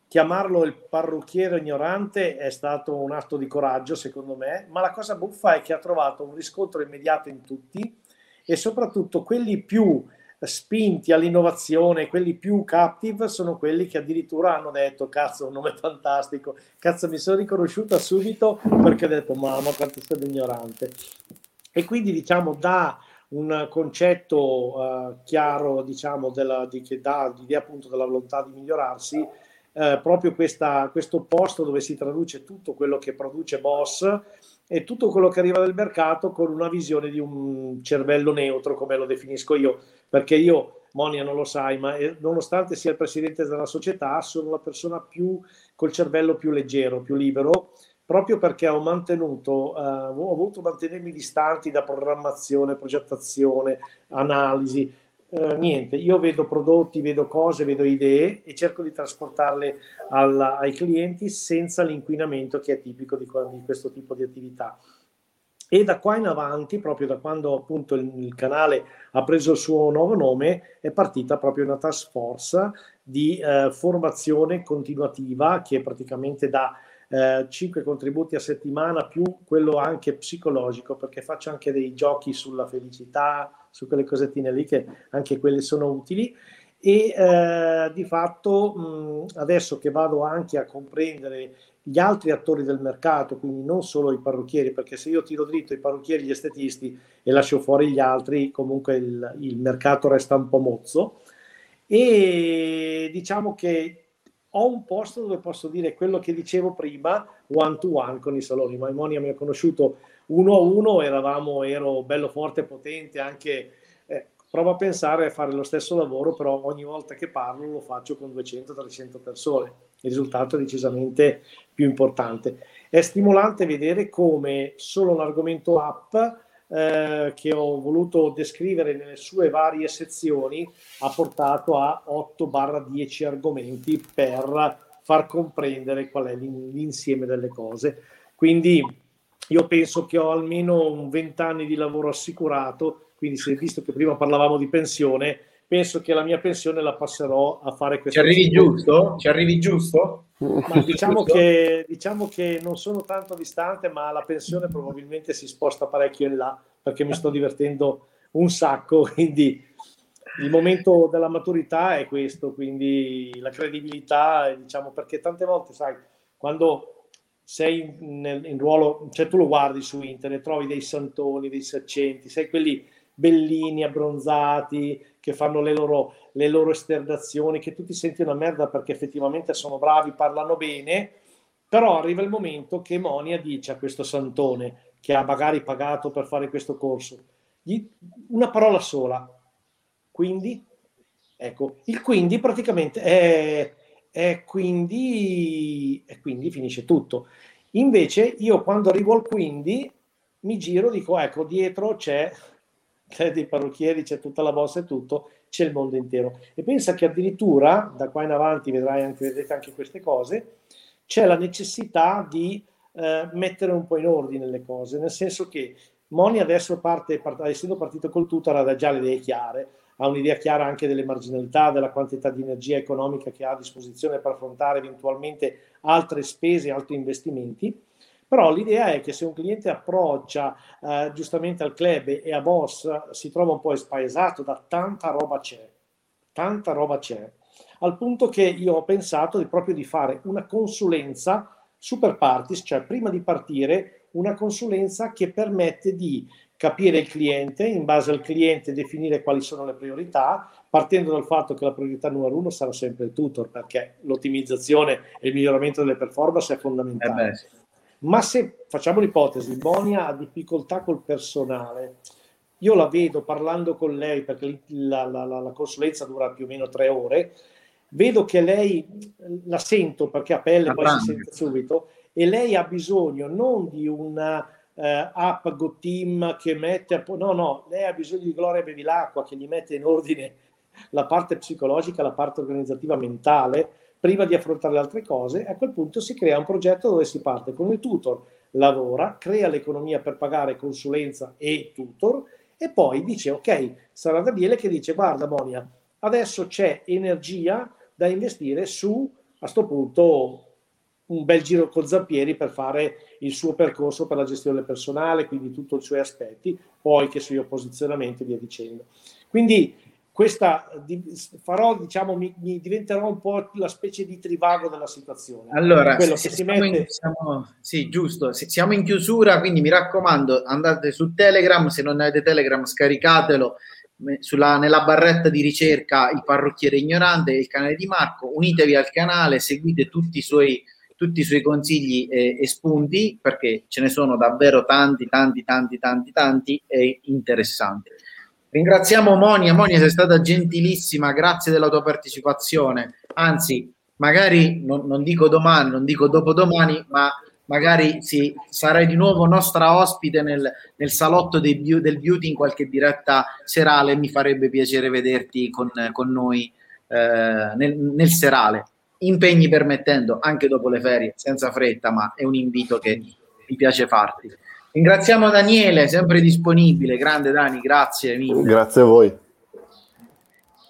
[SPEAKER 2] Chiamarlo il parrucchiere ignorante è stato un atto di coraggio, secondo me, ma la cosa buffa è che ha trovato un riscontro immediato in tutti e soprattutto quelli più spinti all'innovazione, quelli più captive sono quelli che addirittura hanno detto cazzo un nome fantastico, cazzo mi sono riconosciuta subito perché ho detto mamma quanto sei ignorante. E quindi diciamo da un concetto uh, chiaro diciamo della, di, che dà l'idea appunto della volontà di migliorarsi eh, proprio questa, questo posto dove si traduce tutto quello che produce Boss e tutto quello che arriva dal mercato con una visione di un cervello neutro, come lo definisco io, perché io, Monia non lo sai, ma eh, nonostante sia il presidente della società, sono la persona più col cervello più leggero, più libero, proprio perché ho mantenuto, eh, ho voluto mantenermi distanti da programmazione, progettazione, analisi, eh, niente, io vedo prodotti, vedo cose, vedo idee e cerco di trasportarle alla, ai clienti senza l'inquinamento che è tipico di, di, questo tipo di attività. E da qua in avanti, proprio da quando appunto il, il, canale ha preso il suo nuovo nome, è partita proprio una task force di eh, formazione continuativa che praticamente dà eh, 5 contributi a settimana più quello anche psicologico perché faccio anche dei giochi sulla felicità, su quelle cosettine lì che anche quelle sono utili e eh, di fatto mh, adesso che vado anche a comprendere gli altri attori del mercato, quindi non solo i parrucchieri, perché se io tiro dritto i parrucchieri gli estetisti e lascio fuori gli altri, comunque il, il mercato resta un po' mozzo. E diciamo che ho un posto dove posso dire quello che dicevo prima, one to one con i saloni. Maimonia mi ha conosciuto uno a uno, eravamo, ero bello forte, potente, anche eh, provo a pensare a fare lo stesso lavoro, però ogni volta che parlo lo faccio con 200-300 persone. Il risultato è decisamente più importante. È stimolante vedere come solo un argomento app eh, che ho voluto descrivere nelle sue varie sezioni ha portato a 8-10 argomenti per far comprendere qual è l'insieme delle cose. Quindi io penso che ho almeno un 20 anni di lavoro assicurato, quindi se visto che prima parlavamo di pensione, penso che la mia pensione la passerò a fare questo.
[SPEAKER 1] Ci arrivi giusto? Ci arrivi giusto?
[SPEAKER 2] Ma diciamo, che, diciamo che non sono tanto distante, ma la pensione probabilmente si sposta parecchio in là perché mi sto divertendo un sacco. Quindi il momento della maturità è questo, quindi la credibilità, diciamo, perché tante volte, sai, quando sei in, in, ruolo, cioè tu lo guardi su internet, trovi dei santoni, dei saccenti, sei quelli bellini, abbronzati, che fanno le loro, le loro esternazioni, che tu ti senti una merda perché effettivamente sono bravi, parlano bene, però arriva il momento che Monia dice a questo santone, che ha magari pagato per fare questo corso, una parola sola, quindi, ecco, il quindi praticamente è e quindi, e quindi finisce tutto. Invece io quando arrivo al quindi mi giro, dico ecco dietro c'è, c'è dei parrucchieri, c'è tutta la bossa e tutto, c'è il mondo intero. E pensa che addirittura da qua in avanti vedrai anche, vedete anche queste cose, c'è la necessità di eh, mettere un po' in ordine le cose, nel senso che Moni adesso parte, part- essendo partito col tutor ha già le idee chiare, ha un'idea chiara anche delle marginalità, della quantità di energia economica che ha a disposizione per affrontare eventualmente altre spese, altri investimenti. Però l'idea è che se un cliente approccia eh, giustamente al club e a Boss si trova un po' espaesato da tanta roba c'è, tanta roba c'è, al punto che io ho pensato di, proprio di fare una consulenza super partis, cioè prima di partire una consulenza che permette di capire il cliente, in base al cliente definire quali sono le priorità, partendo dal fatto che la priorità numero uno sarà sempre il tutor, perché l'ottimizzazione e il miglioramento delle performance è fondamentale. Eh Ma se facciamo l'ipotesi, Bonia ha difficoltà col personale, io la vedo parlando con lei, perché la, la, la, consulenza dura più o meno tre ore, vedo che lei la sento perché a pelle, poi si sente subito, e lei ha bisogno non di una eh, app GoTeam che mette, no, no, lei ha bisogno di Gloria Bevilacqua che gli mette in ordine la parte psicologica, la parte organizzativa mentale, prima di affrontare le altre cose, a quel punto si crea un progetto dove si parte con il tutor, lavora, crea l'economia per pagare consulenza e tutor e poi dice ok, sarà Gabriele che dice guarda Monia, adesso c'è energia da investire su, a questo punto, un bel giro con Zampieri per fare il suo percorso per la gestione personale, quindi tutti i suoi aspetti, poi che sui posizionamenti e via dicendo. Quindi questa farò, diciamo, mi, mi, diventerò un po' la specie di trivago della situazione.
[SPEAKER 1] Allora, quello se, che si mette... in, siamo, sì, giusto, se, siamo in chiusura, quindi mi raccomando, andate su Telegram, se non avete Telegram scaricatelo, sulla, nella barretta di ricerca il parrucchiere ignorante, il canale di Marco, unitevi al canale, seguite tutti i suoi tutti i suoi consigli e, e, spunti perché ce ne sono davvero tanti, tanti, tanti, tanti, tanti e interessanti. Ringraziamo Monia, Monia sei stata gentilissima, grazie della tua partecipazione, anzi magari non, non dico domani, non dico dopodomani, ma magari sì, sarai di nuovo nostra ospite nel, nel salotto dei, del beauty in qualche diretta serale, mi farebbe piacere vederti con, con noi eh, nel, nel serale. Impegni permettendo, anche dopo le ferie, senza fretta, ma è un invito che mi piace farti. Ringraziamo Daniele, sempre disponibile. Grande Dani, grazie mille.
[SPEAKER 3] Grazie a voi.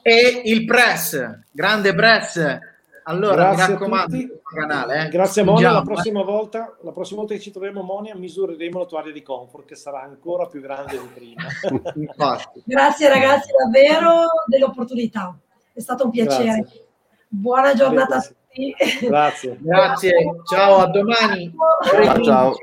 [SPEAKER 1] E il press, grande press. Allora, grazie mi raccomando, canale.
[SPEAKER 2] Eh. Grazie Monia, la prossima, volta, la prossima volta che ci troviamo Monia misureremo la tua area di comfort che sarà ancora più grande di prima.
[SPEAKER 4] grazie ragazzi davvero dell'opportunità, è stato un piacere. Grazie. Buona giornata a tutti.
[SPEAKER 2] Grazie.
[SPEAKER 1] Grazie. Ciao, a domani.
[SPEAKER 3] Ciao. ciao.